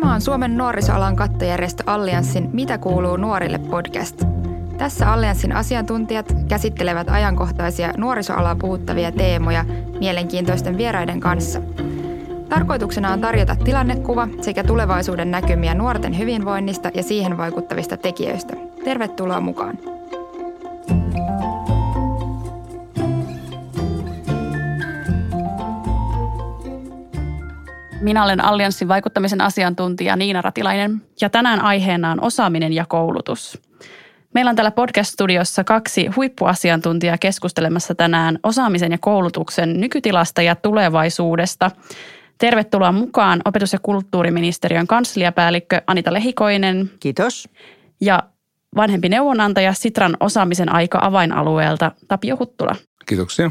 Tämä on Suomen nuorisoalan kattojärjestö Allianssin Mitä kuuluu nuorille podcast. Tässä Allianssin asiantuntijat käsittelevät ajankohtaisia nuorisoalaa puhuttavia teemoja mielenkiintoisten vieraiden kanssa. Tarkoituksena on tarjota tilannekuva sekä tulevaisuuden näkymiä nuorten hyvinvoinnista ja siihen vaikuttavista tekijöistä. Tervetuloa mukaan! Minä olen Allianssin vaikuttamisen asiantuntija Niina Ratilainen ja tänään aiheena on osaaminen ja koulutus. Meillä on täällä podcast-studiossa kaksi huippuasiantuntijaa keskustelemassa tänään osaamisen ja koulutuksen nykytilasta ja tulevaisuudesta. Tervetuloa mukaan opetus- ja kulttuuriministeriön kansliapäällikkö Anita Lehikoinen. Kiitos. Ja vanhempi neuvonantaja Sitran osaamisen aika avainalueelta Tapio Huttula. Kiitoksia.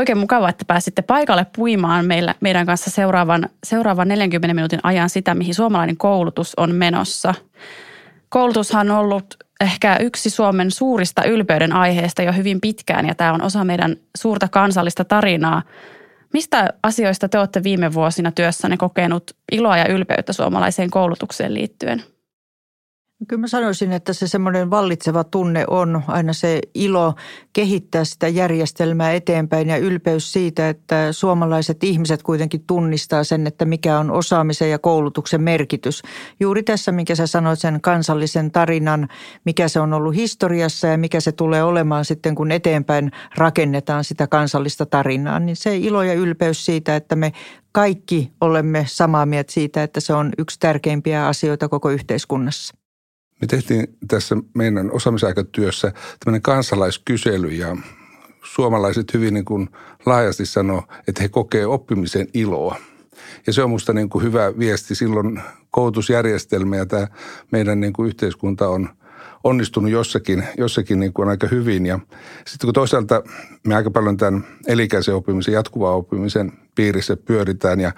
Oikein mukava, että pääsitte paikalle puimaan meillä, meidän kanssa seuraavan, seuraavan 40 minuutin ajan sitä, mihin suomalainen koulutus on menossa. Koulutushan on ollut ehkä yksi Suomen suurista ylpeyden aiheista jo hyvin pitkään ja tämä on osa meidän suurta kansallista tarinaa. Mistä asioista te olette viime vuosina työssänne kokenut iloa ja ylpeyttä suomalaiseen koulutukseen liittyen? Kyllä mä sanoisin, että se semmoinen vallitseva tunne on aina se ilo kehittää sitä järjestelmää eteenpäin ja ylpeys siitä, että suomalaiset ihmiset kuitenkin tunnistaa sen, että mikä on osaamisen ja koulutuksen merkitys. Juuri tässä, minkä sä sanoit sen kansallisen tarinan, mikä se on ollut historiassa ja mikä se tulee olemaan sitten, kun eteenpäin rakennetaan sitä kansallista tarinaa. Niin se ilo ja ylpeys siitä, että me kaikki olemme samaa mieltä siitä, että se on yksi tärkeimpiä asioita koko yhteiskunnassa. Me tehtiin tässä meidän osaamisaikatyössä tämmöinen kansalaiskysely ja suomalaiset hyvin niin kuin laajasti sanoo, että he kokee oppimisen iloa. Ja se on minusta niin kuin hyvä viesti silloin koulutusjärjestelmä ja tämä meidän niin kuin yhteiskunta on – onnistunut jossakin, jossakin niin kuin aika hyvin. Ja sitten kun toisaalta me aika paljon tämän elikäisen oppimisen, jatkuvan oppimisen piirissä pyöritään ja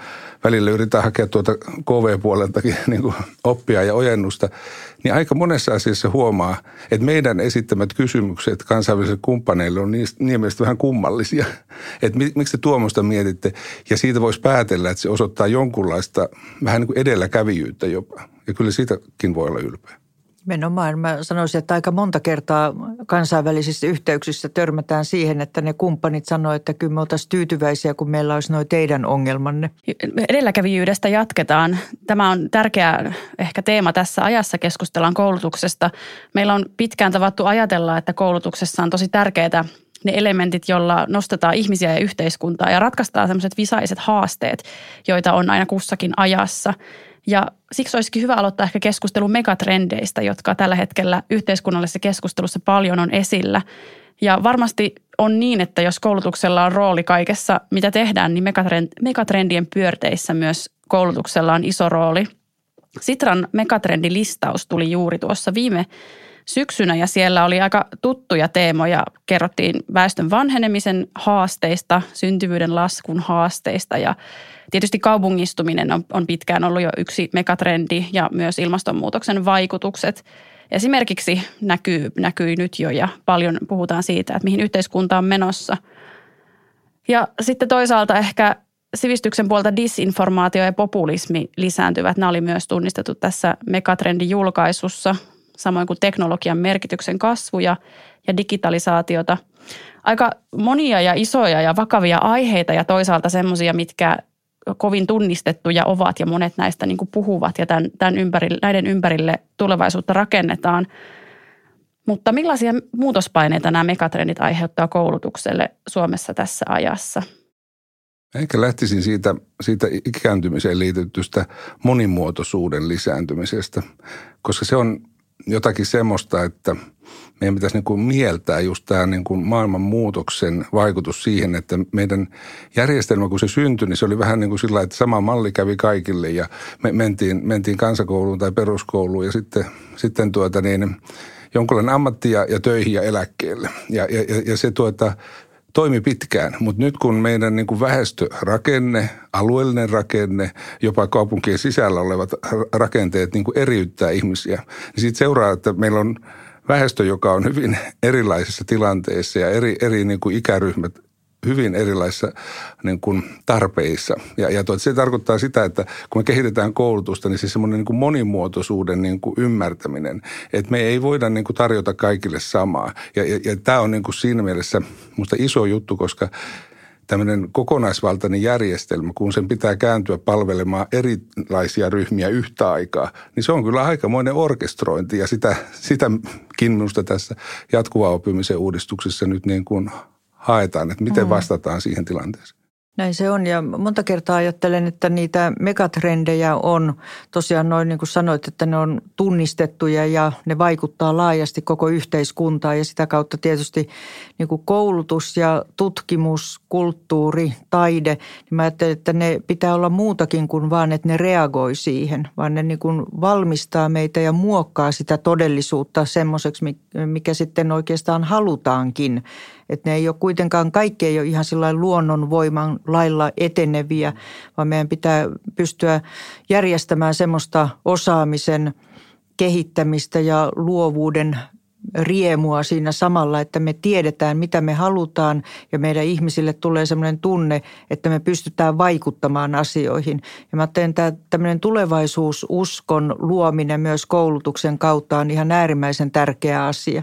välillä yritetään hakea tuota KV-puoleltakin niin kuin oppia ja ojennusta, niin aika monessa asiassa huomaa, että meidän esittämät kysymykset kansainvälisille kumppaneille on niin, niin mielestä vähän kummallisia. Että miksi te tuomosta mietitte? Ja siitä voisi päätellä, että se osoittaa jonkunlaista vähän niin kuin edelläkävijyyttä jopa. Ja kyllä siitäkin voi olla ylpeä. Nimenomaan. Mä sanoisin, että aika monta kertaa kansainvälisissä yhteyksissä törmätään siihen, että ne kumppanit sanoivat, että kyllä me oltaisiin tyytyväisiä, kun meillä olisi noin teidän ongelmanne. Edelläkävijyydestä jatketaan. Tämä on tärkeä ehkä teema tässä ajassa, keskustellaan koulutuksesta. Meillä on pitkään tavattu ajatella, että koulutuksessa on tosi tärkeää ne elementit, joilla nostetaan ihmisiä ja yhteiskuntaa ja ratkaistaan sellaiset visaiset haasteet, joita on aina kussakin ajassa – ja siksi olisikin hyvä aloittaa ehkä keskustelu megatrendeistä, jotka tällä hetkellä yhteiskunnallisessa keskustelussa paljon on esillä. Ja varmasti on niin, että jos koulutuksella on rooli kaikessa, mitä tehdään, niin megatrendien pyörteissä myös koulutuksella on iso rooli. Sitran megatrendilistaus tuli juuri tuossa viime syksynä ja siellä oli aika tuttuja teemoja. Kerrottiin väestön vanhenemisen haasteista, syntyvyyden laskun haasteista ja Tietysti kaupungistuminen on, on pitkään ollut jo yksi megatrendi ja myös ilmastonmuutoksen vaikutukset esimerkiksi näkyy, näkyy nyt jo ja paljon puhutaan siitä, että mihin yhteiskunta on menossa. Ja sitten toisaalta ehkä sivistyksen puolta disinformaatio ja populismi lisääntyvät. Nämä oli myös tunnistettu tässä megatrendin julkaisussa, samoin kuin teknologian merkityksen kasvu ja, ja digitalisaatiota. Aika monia ja isoja ja vakavia aiheita ja toisaalta semmoisia, mitkä kovin tunnistettuja ovat ja monet näistä niin puhuvat ja tämän, tämän ympärille, näiden ympärille tulevaisuutta rakennetaan. Mutta millaisia muutospaineita nämä megatrendit aiheuttaa koulutukselle Suomessa tässä ajassa? Ehkä lähtisin siitä, siitä ikääntymiseen liitetystä monimuotoisuuden lisääntymisestä, koska se on jotakin semmoista, että meidän pitäisi niin kuin mieltää just tämä niin kuin maailmanmuutoksen vaikutus siihen, että meidän järjestelmä, kun se syntyi, niin se oli vähän niin kuin sillä että sama malli kävi kaikille ja me mentiin, mentiin kansakouluun tai peruskouluun ja sitten, sitten tuota niin, jonkunlainen ammatti ja, ja töihin ja eläkkeelle. Ja, ja, ja se tuota, toimi pitkään, mutta nyt kun meidän niin kuin väestörakenne, alueellinen rakenne, jopa kaupunkien sisällä olevat rakenteet niin kuin eriyttää ihmisiä, niin siitä seuraa, että meillä on väestö, joka on hyvin erilaisissa tilanteissa ja eri, eri niin kuin ikäryhmät hyvin erilaisissa niin kuin tarpeissa. Ja, ja tuot, se tarkoittaa sitä, että kun me kehitetään koulutusta, niin se semmoinen niin monimuotoisuuden niin kuin ymmärtäminen, että me ei voida niin kuin tarjota kaikille samaa. Ja, ja, ja tämä on niin kuin siinä mielessä musta iso juttu, koska tämmöinen kokonaisvaltainen järjestelmä, kun sen pitää kääntyä palvelemaan erilaisia ryhmiä yhtä aikaa, niin se on kyllä aikamoinen orkestrointi ja sitä, sitäkin minusta tässä jatkuvaa oppimisen uudistuksessa nyt niin kuin haetaan, että miten mm. vastataan siihen tilanteeseen. Näin se on ja monta kertaa ajattelen, että niitä megatrendejä on tosiaan noin niin kuin sanoit, että ne on tunnistettuja ja ne vaikuttaa laajasti koko yhteiskuntaan ja sitä kautta tietysti niin kuin koulutus ja tutkimus, kulttuuri, taide, niin mä ajattelen, että ne pitää olla muutakin kuin vaan, että ne reagoi siihen, vaan ne niin kuin valmistaa meitä ja muokkaa sitä todellisuutta semmoiseksi, mikä sitten oikeastaan halutaankin. Että ne ei ole kuitenkaan, kaikki ei ole ihan sillä luonnonvoiman lailla eteneviä, vaan meidän pitää pystyä järjestämään semmoista osaamisen kehittämistä ja luovuuden riemua siinä samalla, että me tiedetään, mitä me halutaan ja meidän ihmisille tulee semmoinen tunne, että me pystytään vaikuttamaan asioihin. Ja mä teen tämä tämmöinen tulevaisuususkon luominen myös koulutuksen kautta on ihan äärimmäisen tärkeä asia.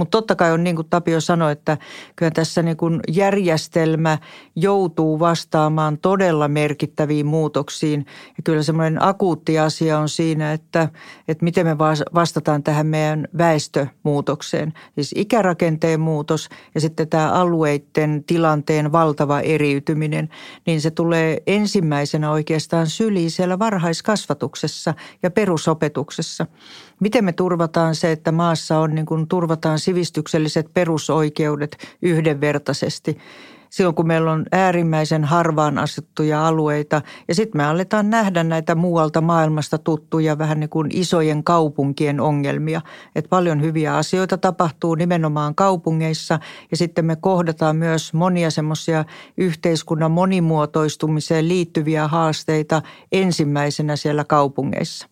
Mutta totta kai on niin kuin Tapio sanoi, että kyllä tässä niin kuin järjestelmä joutuu vastaamaan todella merkittäviin muutoksiin. Ja kyllä semmoinen akuutti asia on siinä, että, että miten me vastataan tähän meidän väestömuutokseen. Siis ikärakenteen muutos ja sitten tämä alueiden tilanteen valtava eriytyminen, niin se tulee ensimmäisenä oikeastaan syliin siellä varhaiskasvatuksessa ja perusopetuksessa – Miten me turvataan se, että maassa on niin kuin turvataan sivistykselliset perusoikeudet yhdenvertaisesti silloin, kun meillä on äärimmäisen harvaan asettuja alueita. Ja sitten me aletaan nähdä näitä muualta maailmasta tuttuja vähän niin kuin isojen kaupunkien ongelmia. Että paljon hyviä asioita tapahtuu nimenomaan kaupungeissa ja sitten me kohdataan myös monia semmoisia yhteiskunnan monimuotoistumiseen liittyviä haasteita ensimmäisenä siellä kaupungeissa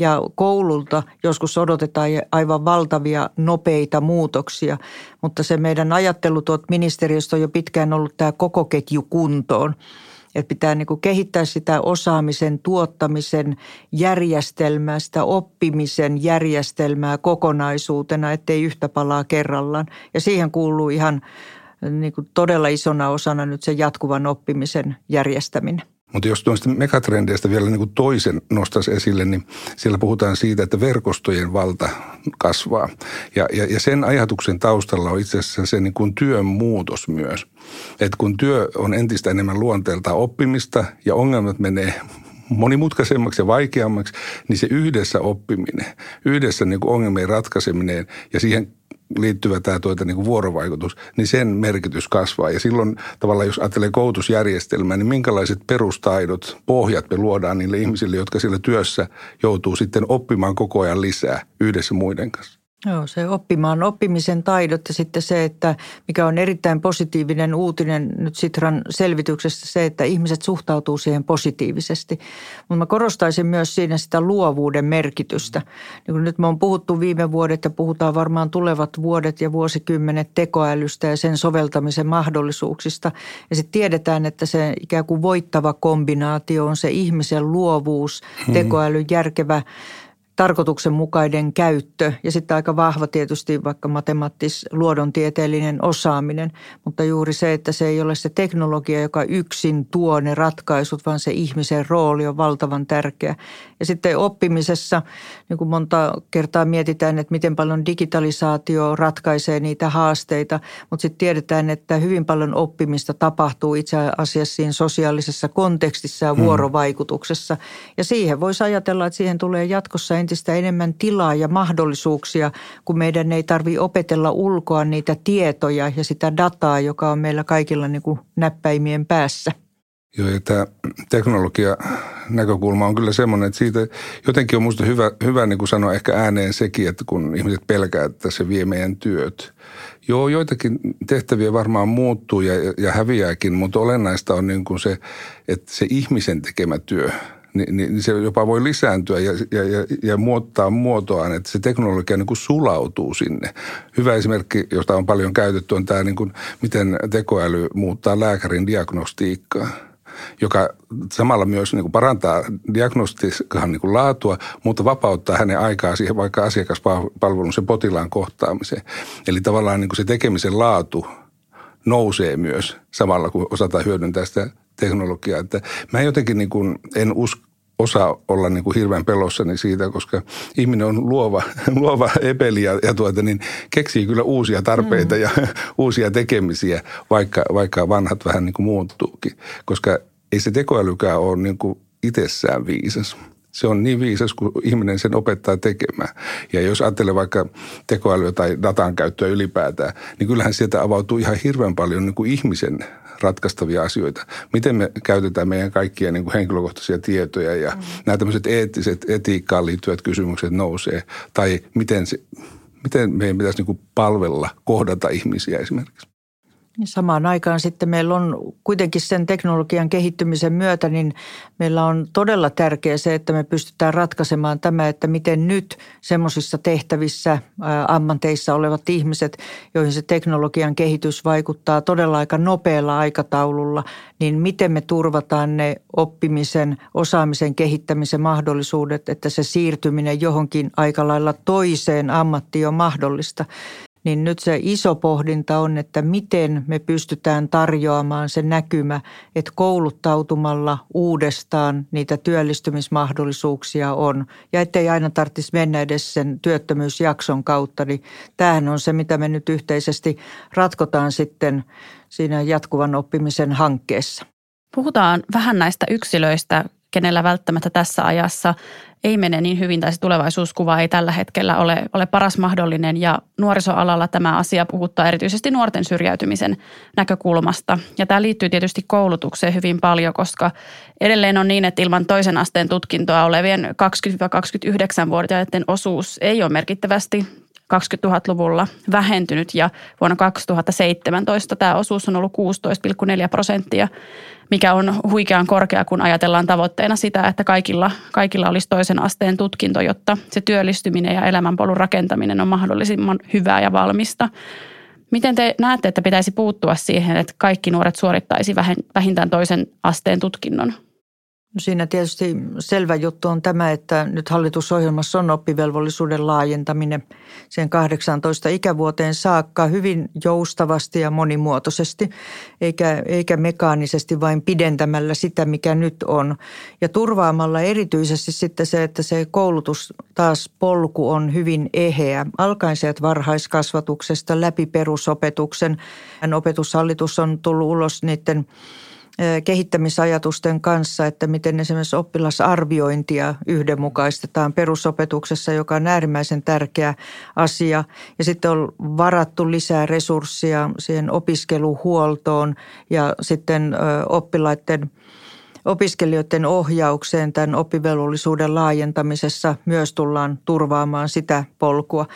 ja koululta joskus odotetaan aivan valtavia nopeita muutoksia, mutta se meidän ajattelu tuot ministeriöstä on jo pitkään ollut tämä koko ketju kuntoon. Että pitää niin kuin kehittää sitä osaamisen tuottamisen järjestelmää, sitä oppimisen järjestelmää kokonaisuutena, ettei yhtä palaa kerrallaan. Ja siihen kuuluu ihan niin kuin todella isona osana nyt se jatkuvan oppimisen järjestäminen. Mutta jos tuosta megatrendeistä vielä niin kuin toisen nostaisi esille, niin siellä puhutaan siitä, että verkostojen valta kasvaa. Ja, ja, ja sen ajatuksen taustalla on itse asiassa se niin kuin työn muutos myös. Että kun työ on entistä enemmän luonteelta oppimista ja ongelmat menee monimutkaisemmaksi ja vaikeammaksi, niin se yhdessä oppiminen, yhdessä niin kuin ongelmien ratkaiseminen ja siihen liittyvä tämä tuota, niin kuin vuorovaikutus, niin sen merkitys kasvaa. Ja silloin tavallaan, jos ajattelee koulutusjärjestelmää, niin minkälaiset perustaidot, pohjat me luodaan niille ihmisille, jotka siellä työssä joutuu sitten oppimaan koko ajan lisää yhdessä muiden kanssa. Joo, se oppimaan oppimisen taidot ja sitten se, että mikä on erittäin positiivinen uutinen nyt Sitran selvityksestä, se, että ihmiset suhtautuu siihen positiivisesti. Mutta mä korostaisin myös siinä sitä luovuuden merkitystä. Niin kun nyt me on puhuttu viime vuodet ja puhutaan varmaan tulevat vuodet ja vuosikymmenet tekoälystä ja sen soveltamisen mahdollisuuksista. Ja sitten tiedetään, että se ikään kuin voittava kombinaatio on se ihmisen luovuus, hmm. tekoälyn järkevä tarkoituksenmukainen käyttö ja sitten aika vahva tietysti vaikka matemaattis luodontieteellinen osaaminen, mutta juuri se, että se ei ole se teknologia, joka yksin tuo ne ratkaisut, vaan se ihmisen rooli on valtavan tärkeä. Ja sitten oppimisessa, niin kuin monta kertaa mietitään, että miten paljon digitalisaatio ratkaisee niitä haasteita, mutta sitten tiedetään, että hyvin paljon oppimista tapahtuu itse asiassa siinä sosiaalisessa kontekstissa ja hmm. vuorovaikutuksessa. Ja siihen voisi ajatella, että siihen tulee jatkossa entistä enemmän tilaa ja mahdollisuuksia, kun meidän ei tarvitse opetella ulkoa niitä tietoja ja sitä dataa, joka on meillä kaikilla niin kuin näppäimien päässä. Joo, ja tämä teknologia näkökulma on kyllä semmoinen, että siitä jotenkin on minusta hyvä, hyvä niin kuin sanoa ehkä ääneen sekin, että kun ihmiset pelkää, että se vie meidän työt. Joo, joitakin tehtäviä varmaan muuttuu ja, ja häviääkin, mutta olennaista on niin kuin se, että se ihmisen tekemä työ – niin, niin, se jopa voi lisääntyä ja, ja, ja, ja muuttaa muotoaan, että se teknologia niin kuin sulautuu sinne. Hyvä esimerkki, josta on paljon käytetty, on tämä, niin kuin, miten tekoäly muuttaa lääkärin diagnostiikkaa joka samalla myös niin kuin parantaa diagnostiikan niin kuin laatua, mutta vapauttaa hänen aikaa siihen vaikka asiakaspalvelun sen potilaan kohtaamiseen. Eli tavallaan niin kuin se tekemisen laatu nousee myös samalla, kun osataan hyödyntää sitä teknologiaa. Että mä jotenkin niin kuin en usko, osaa olla niin kuin hirveän pelossani siitä, koska ihminen on luova, luova epeli ja, ja tuota, niin keksii kyllä uusia tarpeita mm. ja uusia tekemisiä, vaikka, vaikka vanhat vähän niin kuin muuttuukin. Koska ei se tekoälykään ole niin kuin itsessään viisas. Se on niin viisas, kun ihminen sen opettaa tekemään. Ja jos ajattelee vaikka tekoälyä tai datan käyttöä ylipäätään, niin kyllähän sieltä avautuu ihan hirveän paljon niin kuin ihmisen ratkaistavia asioita. Miten me käytetään meidän kaikkia niin kuin henkilökohtaisia tietoja ja mm. nämä tämmöiset eettiset, etiikkaan liittyvät kysymykset nousee. Tai miten, se, miten meidän pitäisi niin kuin palvella, kohdata ihmisiä esimerkiksi. Samaan aikaan sitten meillä on kuitenkin sen teknologian kehittymisen myötä, niin meillä on todella tärkeää se, että me pystytään ratkaisemaan tämä, että miten nyt semmoisissa tehtävissä ammanteissa olevat ihmiset, joihin se teknologian kehitys vaikuttaa todella aika nopealla aikataululla, niin miten me turvataan ne oppimisen, osaamisen, kehittämisen mahdollisuudet, että se siirtyminen johonkin aika lailla toiseen ammattiin on mahdollista niin nyt se iso pohdinta on, että miten me pystytään tarjoamaan se näkymä, että kouluttautumalla uudestaan niitä työllistymismahdollisuuksia on. Ja ettei aina tarvitsisi mennä edes sen työttömyysjakson kautta, niin tämähän on se, mitä me nyt yhteisesti ratkotaan sitten siinä jatkuvan oppimisen hankkeessa. Puhutaan vähän näistä yksilöistä, kenellä välttämättä tässä ajassa ei mene niin hyvin tai se tulevaisuuskuva ei tällä hetkellä ole, ole paras mahdollinen ja nuorisoalalla tämä asia puhuttaa erityisesti nuorten syrjäytymisen näkökulmasta. Ja tämä liittyy tietysti koulutukseen hyvin paljon, koska edelleen on niin, että ilman toisen asteen tutkintoa olevien 20-29-vuotiaiden osuus ei ole merkittävästi 2000-luvulla vähentynyt ja vuonna 2017 tämä osuus on ollut 16,4 prosenttia, mikä on huikean korkea, kun ajatellaan tavoitteena sitä, että kaikilla, kaikilla olisi toisen asteen tutkinto, jotta se työllistyminen ja elämänpolun rakentaminen on mahdollisimman hyvää ja valmista. Miten te näette, että pitäisi puuttua siihen, että kaikki nuoret suorittaisi vähintään toisen asteen tutkinnon? No siinä tietysti selvä juttu on tämä, että nyt hallitusohjelmassa on oppivelvollisuuden laajentaminen sen 18 ikävuoteen saakka hyvin joustavasti ja monimuotoisesti, eikä, eikä mekaanisesti vain pidentämällä sitä, mikä nyt on. Ja turvaamalla erityisesti sitten se, että se koulutus taas polku on hyvin eheä. Alkaen sieltä varhaiskasvatuksesta läpi perusopetuksen. Opetushallitus on tullut ulos niiden – kehittämisajatusten kanssa, että miten esimerkiksi oppilasarviointia yhdenmukaistetaan perusopetuksessa, joka on äärimmäisen tärkeä asia. Ja sitten on varattu lisää resursseja siihen opiskeluhuoltoon ja sitten oppilaiden opiskelijoiden ohjaukseen tämän oppivelvollisuuden laajentamisessa myös tullaan turvaamaan sitä polkua.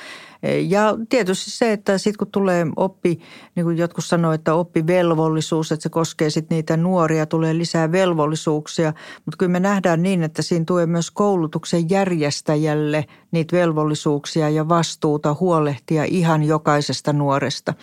Ja tietysti se, että sitten kun tulee oppi, niin kuin jotkut sanoivat, että oppivelvollisuus, että se koskee sitten niitä nuoria, tulee lisää velvollisuuksia. Mutta kyllä me nähdään niin, että siinä tulee myös koulutuksen järjestäjälle niitä velvollisuuksia ja vastuuta huolehtia ihan jokaisesta nuoresta –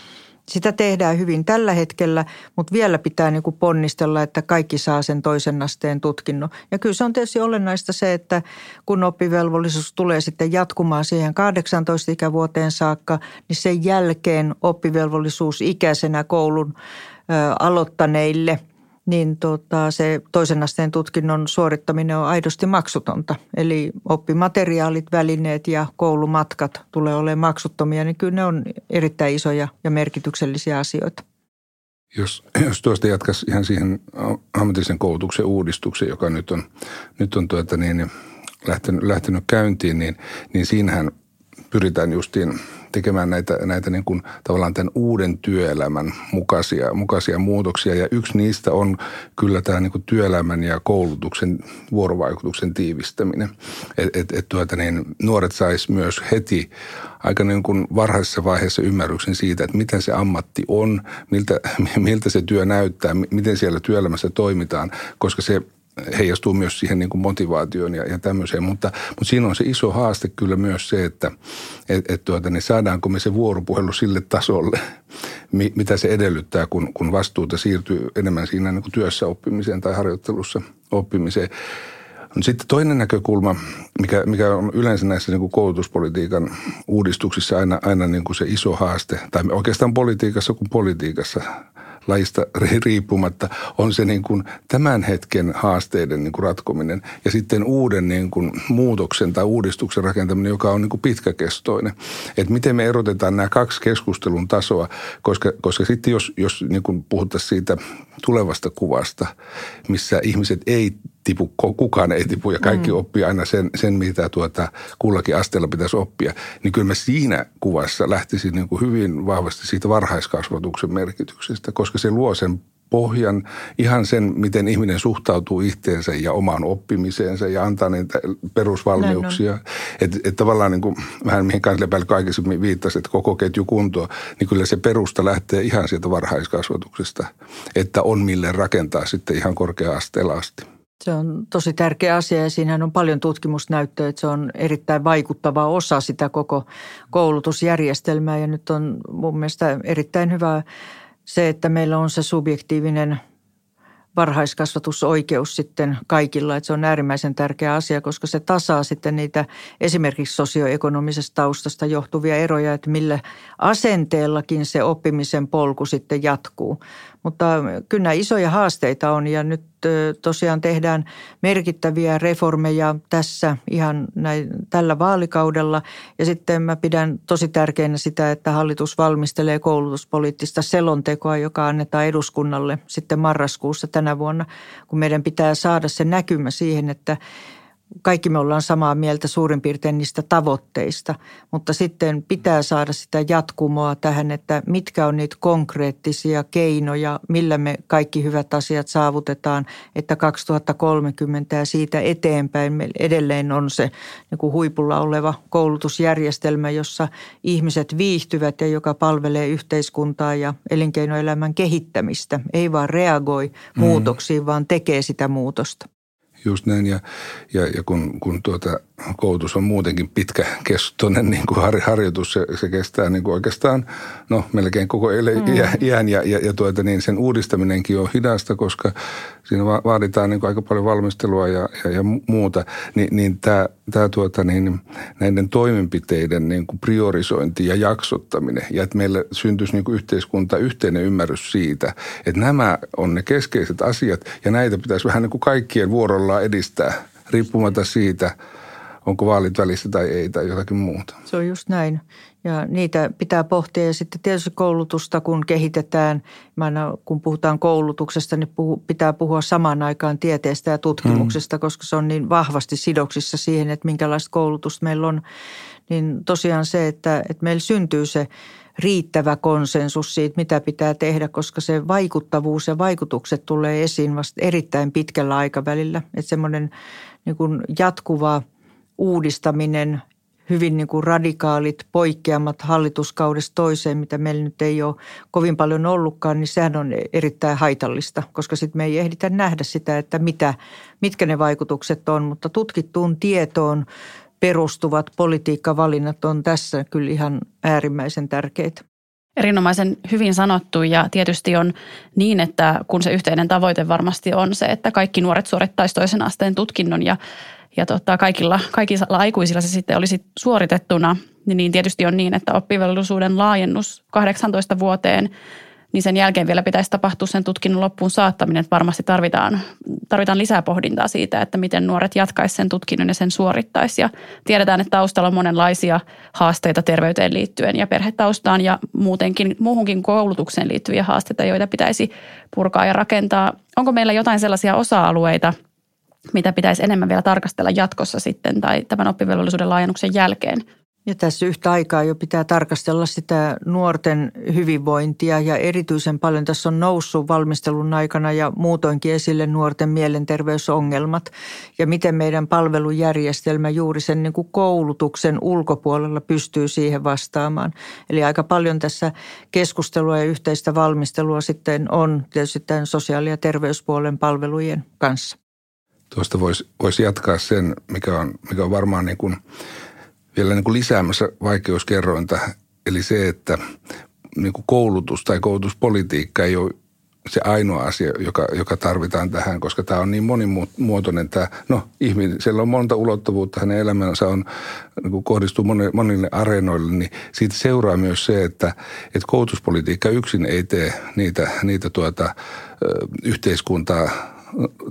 sitä tehdään hyvin tällä hetkellä, mutta vielä pitää niin kuin ponnistella, että kaikki saa sen toisen asteen tutkinnon. Ja kyllä se on tietysti olennaista se, että kun oppivelvollisuus tulee sitten jatkumaan siihen 18 ikävuoteen saakka, niin sen jälkeen oppivelvollisuus ikäisenä koulun aloittaneille – niin tota, se toisen asteen tutkinnon suorittaminen on aidosti maksutonta. Eli oppimateriaalit, välineet ja koulumatkat tulee olemaan maksuttomia, niin kyllä ne on erittäin isoja ja merkityksellisiä asioita. Jos, jos tuosta jatkaisi ihan siihen ammatillisen koulutuksen uudistukseen, joka nyt on, nyt on tuota niin, lähtenyt, lähtenyt käyntiin, niin, niin siinähän pyritään justiin tekemään näitä, näitä niin kuin tavallaan tämän uuden työelämän mukaisia, mukaisia muutoksia. Ja yksi niistä on kyllä tämä niin kuin työelämän ja koulutuksen vuorovaikutuksen tiivistäminen. Että et, et tuota niin, nuoret sais myös heti aika niin kuin varhaisessa vaiheessa ymmärryksen siitä, että miten se ammatti on, miltä, miltä se työ näyttää, miten siellä työelämässä toimitaan, koska se heijastuu myös siihen niin kuin motivaatioon ja, ja tämmöiseen. Mutta, mutta siinä on se iso haaste kyllä myös se, että et, et tuota, niin saadaanko me se vuoropuhelu sille tasolle, mitä se edellyttää, kun, kun vastuuta siirtyy enemmän siinä niin kuin työssä oppimiseen tai harjoittelussa oppimiseen. Sitten toinen näkökulma, mikä, mikä on yleensä näissä niin kuin koulutuspolitiikan uudistuksissa aina, aina niin kuin se iso haaste, tai oikeastaan politiikassa kuin politiikassa lajista riippumatta, on se niin kuin tämän hetken haasteiden niin kuin ratkominen ja sitten uuden niin kuin muutoksen tai uudistuksen rakentaminen, joka on niin kuin pitkäkestoinen. Että miten me erotetaan nämä kaksi keskustelun tasoa, koska, koska sitten jos, jos niin kuin puhuttaisiin siitä tulevasta kuvasta, missä ihmiset ei tipu, kukaan ei tipu ja kaikki mm. oppii aina sen, sen mitä tuota kullakin asteella pitäisi oppia, niin kyllä mä siinä kuvassa lähtisin niin kuin hyvin vahvasti siitä varhaiskasvatuksen merkityksestä, koska se luo sen pohjan ihan sen, miten ihminen suhtautuu itteensä ja omaan oppimiseensa ja antaa niitä perusvalmiuksia. Että et tavallaan niin kuin, vähän mihin kansliapäällikkö aikaisemmin viittasi, että koko ketju kuntoa, niin kyllä se perusta lähtee ihan sieltä varhaiskasvatuksesta, että on mille rakentaa sitten ihan korkea-asteella asti. Se on tosi tärkeä asia ja siinä on paljon tutkimusnäyttöä, että se on erittäin vaikuttava osa sitä koko koulutusjärjestelmää ja nyt on mun mielestä erittäin hyvä se, että meillä on se subjektiivinen varhaiskasvatusoikeus sitten kaikilla, että se on äärimmäisen tärkeä asia, koska se tasaa sitten niitä esimerkiksi sosioekonomisesta taustasta johtuvia eroja, että millä asenteellakin se oppimisen polku sitten jatkuu. Mutta kyllä isoja haasteita on ja nyt tosiaan tehdään merkittäviä reformeja tässä ihan näin, tällä vaalikaudella. Ja sitten mä pidän tosi tärkeänä sitä, että hallitus valmistelee koulutuspoliittista selontekoa, joka annetaan eduskunnalle sitten marraskuussa tänä vuonna, kun meidän pitää saada se näkymä siihen, että kaikki me ollaan samaa mieltä suurin piirtein niistä tavoitteista, mutta sitten pitää saada sitä jatkumoa tähän, että mitkä on niitä konkreettisia keinoja, millä me kaikki hyvät asiat saavutetaan, että 2030 ja siitä eteenpäin meillä edelleen on se niin kuin huipulla oleva koulutusjärjestelmä, jossa ihmiset viihtyvät ja joka palvelee yhteiskuntaa ja elinkeinoelämän kehittämistä, ei vaan reagoi mm. muutoksiin, vaan tekee sitä muutosta. Just näin, ja, ja, ja kun, kun tuota, koulutus on muutenkin pitkäkestoinen niin kuin har, harjoitus, se, se kestää niin kuin oikeastaan no, melkein koko ele, mm. iän, ja, ja, ja tuota, niin sen uudistaminenkin on hidasta, koska siinä va, vaaditaan niin kuin aika paljon valmistelua ja, ja, ja muuta, Ni, niin tämä, tämä tuota, niin, näiden toimenpiteiden niin kuin priorisointi ja jaksottaminen, ja että meillä syntyisi niin kuin yhteiskunta yhteinen ymmärrys siitä, että nämä on ne keskeiset asiat, ja näitä pitäisi vähän niin kuin kaikkien vuorolla haluaa edistää, riippumatta siitä, onko vaalit välissä tai ei tai jotakin muuta. Se on just näin. Ja niitä pitää pohtia ja sitten tietysti koulutusta, kun kehitetään. Mä aina, kun puhutaan koulutuksesta, niin puhu, pitää puhua samaan aikaan tieteestä ja tutkimuksesta, hmm. koska se on niin vahvasti sidoksissa siihen, että minkälaista koulutusta meillä on. Niin tosiaan se, että, että meillä syntyy se – riittävä konsensus siitä, mitä pitää tehdä, koska se vaikuttavuus ja vaikutukset tulee esiin vasta erittäin pitkällä aikavälillä. Että semmoinen niin jatkuva uudistaminen, hyvin niin kuin radikaalit poikkeamat hallituskaudesta toiseen, mitä meillä nyt ei ole kovin paljon ollutkaan, niin sehän on erittäin haitallista, koska sitten me ei ehditä nähdä sitä, että mitä, mitkä ne vaikutukset on, mutta tutkittuun tietoon perustuvat politiikkavalinnat on tässä kyllä ihan äärimmäisen tärkeitä. Erinomaisen hyvin sanottu ja tietysti on niin, että kun se yhteinen tavoite varmasti on se, että kaikki nuoret suorittaisi toisen asteen tutkinnon ja, ja tota, kaikilla, kaikilla aikuisilla se sitten olisi suoritettuna, niin tietysti on niin, että oppivelvollisuuden laajennus 18 vuoteen – niin sen jälkeen vielä pitäisi tapahtua sen tutkinnon loppuun saattaminen. Että varmasti tarvitaan, tarvitaan lisää pohdintaa siitä, että miten nuoret jatkaisi sen tutkinnon ja sen suorittaisi. Ja tiedetään, että taustalla on monenlaisia haasteita terveyteen liittyen ja perhetaustaan ja muutenkin muuhunkin koulutukseen liittyviä haasteita, joita pitäisi purkaa ja rakentaa. Onko meillä jotain sellaisia osa-alueita, mitä pitäisi enemmän vielä tarkastella jatkossa sitten tai tämän oppivelvollisuuden laajennuksen jälkeen – ja tässä yhtä aikaa jo pitää tarkastella sitä nuorten hyvinvointia ja erityisen paljon tässä on noussut valmistelun aikana ja muutoinkin esille nuorten mielenterveysongelmat ja miten meidän palvelujärjestelmä juuri sen niin kuin koulutuksen ulkopuolella pystyy siihen vastaamaan. Eli aika paljon tässä keskustelua ja yhteistä valmistelua sitten on tietysti tämän sosiaali- ja terveyspuolen palvelujen kanssa. Tuosta voisi vois jatkaa sen, mikä on, mikä on varmaan niin kuin vielä niin kuin lisäämässä vaikeuskerrointa. Eli se, että niin kuin koulutus tai koulutuspolitiikka ei ole se ainoa asia, joka, joka tarvitaan tähän, koska tämä on niin monimuotoinen. Tämä, no ihmisellä on monta ulottuvuutta, hänen elämänsä on, niin kuin kohdistuu monille, monille areenoille, niin siitä seuraa myös se, että, että koulutuspolitiikka yksin ei tee niitä, niitä tuota, yhteiskuntaa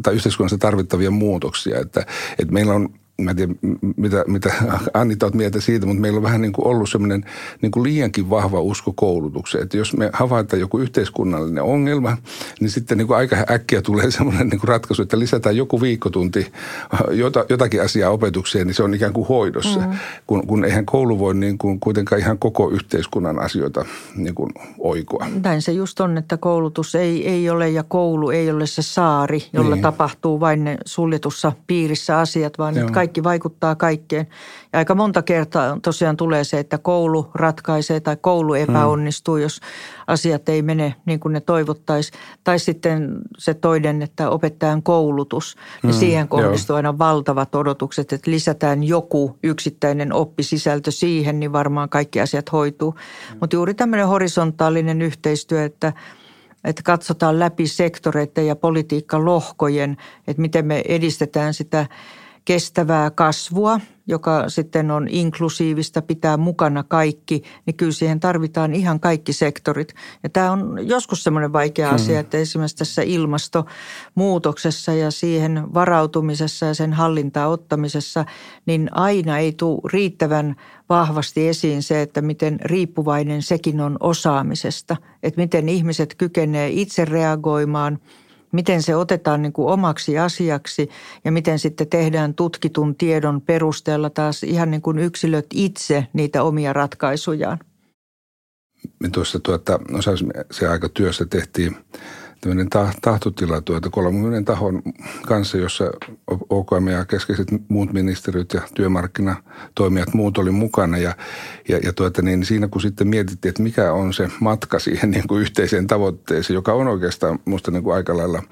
tai yhteiskunnassa tarvittavia muutoksia. Että, että meillä on mä en tiedä, mitä, mitä Anita olet mieltä siitä, mutta meillä on vähän niin kuin ollut semmoinen niin kuin liiankin vahva usko koulutukseen. Että jos me havaitaan joku yhteiskunnallinen ongelma, niin sitten niin kuin aika äkkiä tulee semmoinen niin kuin ratkaisu, että lisätään joku viikkotunti jota, jotakin asiaa opetukseen, niin se on ikään kuin hoidossa. Mm. Kun, kun eihän koulu voi niin kuin kuitenkaan ihan koko yhteiskunnan asioita niin kuin oikoa. Näin se just on, että koulutus ei, ei ole ja koulu ei ole se saari, jolla niin. tapahtuu vain ne suljetussa piirissä asiat, vaan kaikki kaikki vaikuttaa kaikkeen. Ja aika monta kertaa tosiaan tulee se, että koulu ratkaisee tai koulu epäonnistuu, mm. jos asiat ei mene niin kuin ne toivottaisi. Tai sitten se toinen, että opettajan koulutus, niin mm, siihen kohdistuu joo. aina valtavat odotukset, että lisätään joku yksittäinen oppisisältö siihen, niin varmaan kaikki asiat hoituu. Mm. Mutta juuri tämmöinen horisontaalinen yhteistyö, että – että katsotaan läpi sektoreiden ja politiikkalohkojen, että miten me edistetään sitä kestävää kasvua, joka sitten on inklusiivista, pitää mukana kaikki, niin kyllä siihen tarvitaan ihan kaikki sektorit. Ja tämä on joskus semmoinen vaikea hmm. asia, että esimerkiksi tässä ilmastonmuutoksessa ja siihen varautumisessa ja sen hallintaa ottamisessa, niin aina ei tule riittävän vahvasti esiin se, että miten riippuvainen sekin on osaamisesta. Että miten ihmiset kykenevät itse reagoimaan – miten se otetaan niin kuin omaksi asiaksi ja miten sitten tehdään tutkitun tiedon perusteella taas ihan niin kuin yksilöt itse niitä omia ratkaisujaan. Me tuossa tuota, se aika työssä tehtiin tämmöinen tahtotila tuota 30 tahon kanssa, jossa OKM ja keskeiset muut ministeriöt ja työmarkkinatoimijat muut oli mukana. Ja, ja, ja tuota, niin siinä kun sitten mietittiin, että mikä on se matka siihen niin kuin yhteiseen tavoitteeseen, joka on oikeastaan musta niin kuin aika lailla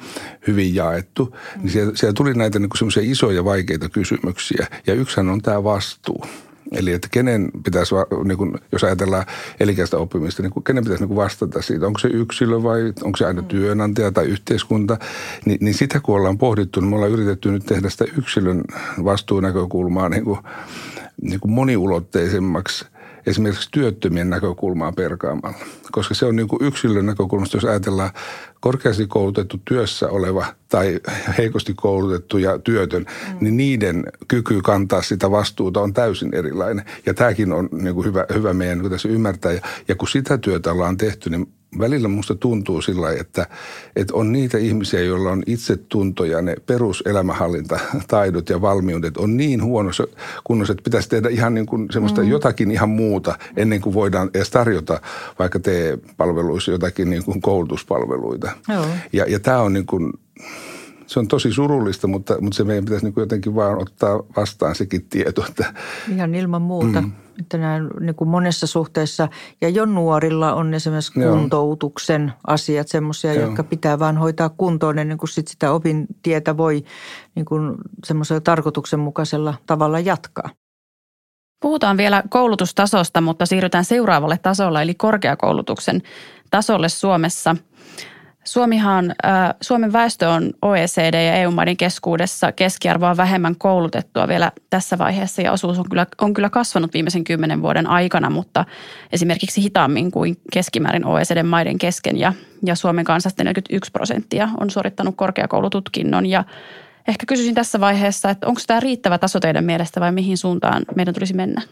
hyvin jaettu, mm. niin siellä, siellä tuli näitä niin kuin semmoisia isoja vaikeita kysymyksiä. Ja yksihän on tämä vastuu. Eli että kenen pitäisi, niin kuin, jos ajatellaan elikäistä oppimista, niin kenen pitäisi niin kuin vastata siitä. Onko se yksilö vai onko se aina mm. työnantaja tai yhteiskunta? Ni, niin sitä kun ollaan pohdittu, niin me ollaan yritetty nyt tehdä sitä yksilön vastuunäkökulmaa niin kuin, niin kuin moniulotteisemmaksi – esimerkiksi työttömien näkökulmaa perkaamalla. Koska se on niin kuin yksilön näkökulmasta, jos ajatellaan korkeasti koulutettu työssä oleva tai heikosti koulutettu ja työtön, mm. niin niiden kyky kantaa sitä vastuuta on täysin erilainen. Ja tämäkin on niin kuin hyvä, hyvä meidän niin tässä ymmärtää. Ja, ja kun sitä työtä ollaan tehty, niin välillä musta tuntuu sillä että, että on niitä ihmisiä, joilla on itsetunto ja ne peruselämänhallintataidot ja valmiudet on niin huonossa kunnossa, että pitäisi tehdä ihan niin kuin semmoista mm. jotakin ihan muuta ennen kuin voidaan edes tarjota vaikka TE-palveluissa jotakin niin kuin koulutuspalveluita. Joo. Ja, ja tämä on niin kuin, se on tosi surullista, mutta, mutta se meidän pitäisi niin kuin jotenkin vaan ottaa vastaan sekin tieto. Että, Ihan ilman muuta. Mm. Että nämä niin kuin monessa suhteessa, ja jo nuorilla on esimerkiksi Joo. kuntoutuksen asiat semmoisia, jotka pitää vaan hoitaa kuntoon ennen kuin sit sitä opintietä voi niin kuin semmoisella tarkoituksenmukaisella tavalla jatkaa. Puhutaan vielä koulutustasosta, mutta siirrytään seuraavalle tasolle, eli korkeakoulutuksen tasolle Suomessa – Suomihan, äh, Suomen väestö on OECD- ja EU-maiden keskuudessa keskiarvoa vähemmän koulutettua vielä tässä vaiheessa ja osuus on kyllä, on kyllä kasvanut viimeisen kymmenen vuoden aikana, mutta esimerkiksi hitaammin kuin keskimäärin OECD-maiden kesken ja, ja Suomen kansasta 41 prosenttia on suorittanut korkeakoulututkinnon ja ehkä kysyisin tässä vaiheessa, että onko tämä riittävä taso teidän mielestä vai mihin suuntaan meidän tulisi mennä?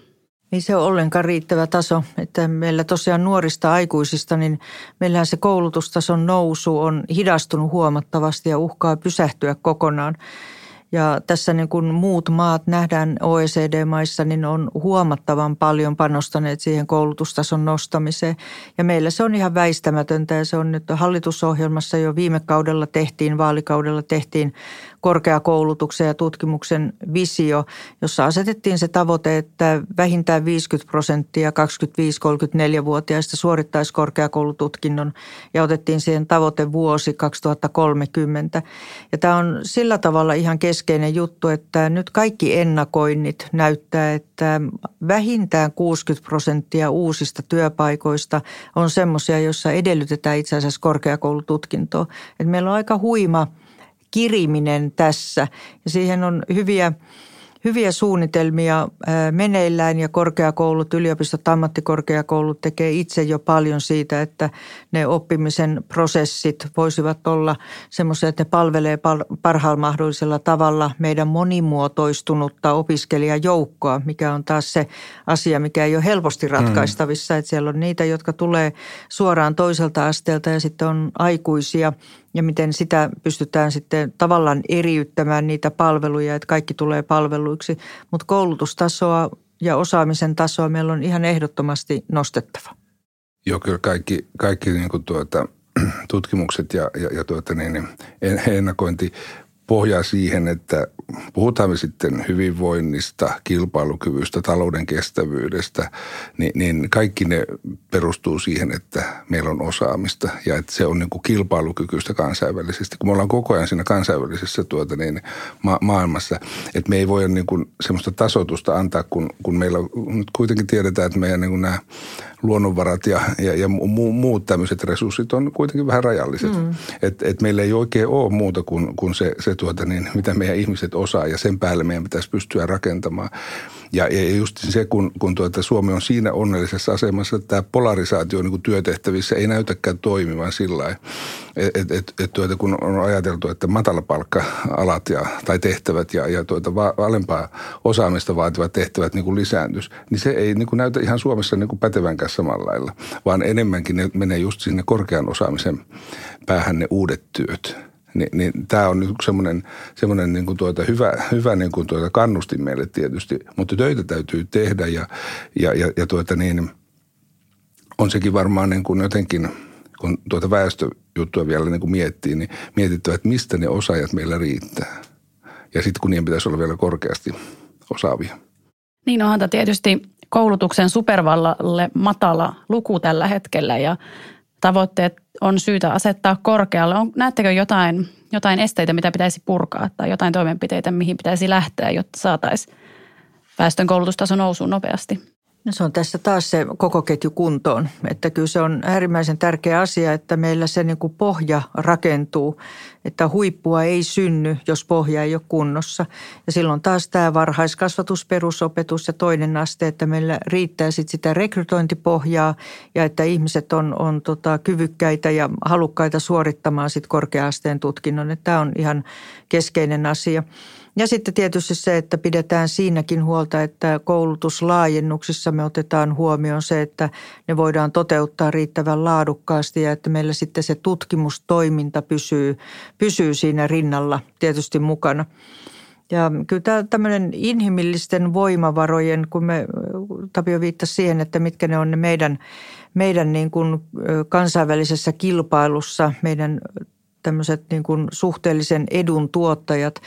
Ei se ole ollenkaan riittävä taso. Että meillä tosiaan nuorista aikuisista, niin meillähän se koulutustason nousu on hidastunut huomattavasti ja uhkaa pysähtyä kokonaan. Ja tässä niin kuin muut maat nähdään OECD-maissa, niin on huomattavan paljon panostaneet siihen koulutustason nostamiseen. Ja meillä se on ihan väistämätöntä ja se on nyt hallitusohjelmassa jo viime kaudella tehtiin, vaalikaudella tehtiin korkeakoulutuksen ja tutkimuksen visio, jossa asetettiin se tavoite, että vähintään 50 prosenttia 25-34-vuotiaista suorittaisi korkeakoulututkinnon ja otettiin siihen tavoite vuosi 2030. Ja tämä on sillä tavalla ihan keskeinen keskeinen juttu, että nyt kaikki ennakoinnit näyttää, että vähintään 60 prosenttia uusista työpaikoista on semmoisia, joissa edellytetään itse asiassa korkeakoulututkintoa. Et meillä on aika huima kiriminen tässä ja siihen on hyviä – hyviä suunnitelmia meneillään ja korkeakoulut, yliopistot, ammattikorkeakoulut tekee itse jo paljon siitä, että ne oppimisen prosessit voisivat olla semmoisia, että ne palvelee parhaalla mahdollisella tavalla meidän monimuotoistunutta opiskelijajoukkoa, mikä on taas se asia, mikä ei ole helposti ratkaistavissa. Mm. Että siellä on niitä, jotka tulee suoraan toiselta asteelta ja sitten on aikuisia – ja miten sitä pystytään sitten tavallaan eriyttämään niitä palveluja, että kaikki tulee palveluiksi. Mutta koulutustasoa ja osaamisen tasoa meillä on ihan ehdottomasti nostettava. Joo, kyllä kaikki, kaikki niin kuin tuota, tutkimukset ja, ja, ja tuota niin, niin ennakointi pohjaa siihen, että puhutaan me sitten hyvinvoinnista, kilpailukyvystä, talouden kestävyydestä, niin, niin kaikki ne perustuu siihen, että meillä on osaamista ja että se on niin kuin kilpailukykyistä kansainvälisesti. Kun me ollaan koko ajan siinä kansainvälisessä tuota niin, ma- maailmassa, että me ei voi niin kuin semmoista tasotusta antaa, kun, kun meillä nyt kuitenkin tiedetään, että meidän niin kuin nämä luonnonvarat ja, ja, ja mu, muut tämmöiset resurssit on kuitenkin vähän rajalliset. Mm. Että et meillä ei oikein ole muuta kuin, kuin se, se tuota niin, mitä meidän ihmiset osaa ja sen päälle meidän pitäisi pystyä rakentamaan. Ja, ja just se, kun, kun tuota, Suomi on siinä onnellisessa asemassa, että tämä polarisaatio niin kuin työtehtävissä ei näytäkään toimivan sillä että et, et, et, tuota, kun on ajateltu, että matalapalkka-alat ja, tai tehtävät ja, ja tuota, va, alempaa osaamista vaativat tehtävät niin kuin lisääntys, niin se ei niin kuin näytä ihan Suomessa niin kuin pätevänkään samalla lailla, vaan enemmänkin ne menee just sinne korkean osaamisen päähän ne uudet työt niin, niin tämä on semmoinen, semmoinen niin kuin tuota hyvä, hyvä niin kuin tuota kannustin meille tietysti, mutta töitä täytyy tehdä ja, ja, ja, ja tuota niin, on sekin varmaan niin kuin jotenkin, kun tuota väestöjuttua vielä niin kuin miettii, niin mietittävä, että mistä ne osaajat meillä riittää. Ja sitten kun niiden pitäisi olla vielä korkeasti osaavia. Niin onhan tietysti koulutuksen supervallalle matala luku tällä hetkellä ja tavoitteet on syytä asettaa korkealle. On, näettekö jotain, jotain esteitä, mitä pitäisi purkaa tai jotain toimenpiteitä, mihin pitäisi lähteä, jotta saataisiin väestön koulutustaso nousuun nopeasti? Se on tässä taas se koko ketju kuntoon. Että kyllä se on äärimmäisen tärkeä asia, että meillä se niin kuin pohja rakentuu. Että huippua ei synny, jos pohja ei ole kunnossa. Ja silloin taas tämä varhaiskasvatus, perusopetus ja toinen aste, että meillä riittää sit sitä rekrytointipohjaa ja että ihmiset on, on tota kyvykkäitä ja halukkaita suorittamaan sit korkea-asteen tutkinnon. Tämä on ihan keskeinen asia. Ja sitten tietysti se, että pidetään siinäkin huolta, että koulutuslaajennuksissa me otetaan huomioon se, että ne voidaan toteuttaa riittävän laadukkaasti ja että meillä sitten se tutkimustoiminta pysyy, pysyy siinä rinnalla tietysti mukana. Ja kyllä tämmöinen inhimillisten voimavarojen, kun me Tapio viittasi siihen, että mitkä ne on ne meidän, meidän niin kuin kansainvälisessä kilpailussa, meidän tämmöiset niin kuin suhteellisen edun tuottajat –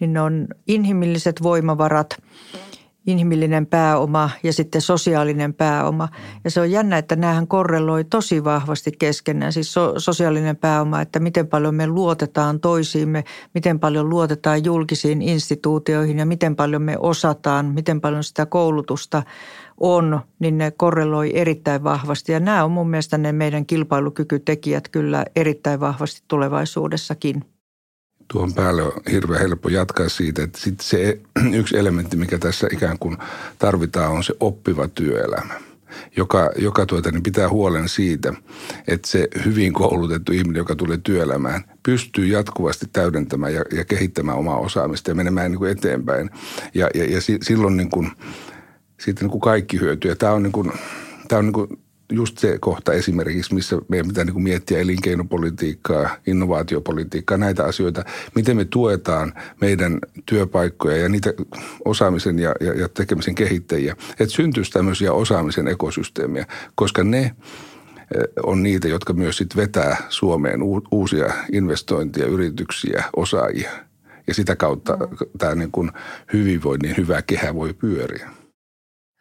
niin ne on inhimilliset voimavarat, inhimillinen pääoma ja sitten sosiaalinen pääoma. Ja se on jännä, että näähän korreloi tosi vahvasti keskenään. Siis so, sosiaalinen pääoma, että miten paljon me luotetaan toisiimme, miten paljon luotetaan julkisiin instituutioihin ja miten paljon me osataan, miten paljon sitä koulutusta on, niin ne korreloi erittäin vahvasti. Ja nämä on mun mielestä ne meidän kilpailukykytekijät kyllä erittäin vahvasti tulevaisuudessakin tuon päälle on hirveän helppo jatkaa siitä, että sitten se yksi elementti, mikä tässä ikään kuin tarvitaan, on se oppiva työelämä joka, joka tuota, niin pitää huolen siitä, että se hyvin koulutettu ihminen, joka tulee työelämään, pystyy jatkuvasti täydentämään ja, ja kehittämään omaa osaamista ja menemään niin kuin eteenpäin. Ja, ja, ja silloin niin kuin, siitä niin kuin kaikki hyötyy. Ja tämä on, niin kuin, tämä on niin kuin just se kohta esimerkiksi, missä meidän pitää niin kuin miettiä elinkeinopolitiikkaa, innovaatiopolitiikkaa, näitä asioita. Miten me tuetaan meidän työpaikkoja ja niitä osaamisen ja, ja, ja tekemisen kehittäjiä. Että syntyisi tämmöisiä osaamisen ekosysteemiä, koska ne eh, on niitä, jotka myös sit vetää Suomeen uusia investointia, yrityksiä, osaajia. Ja sitä kautta mm. tämä niin kuin hyvinvoinnin hyvä kehä voi pyöriä.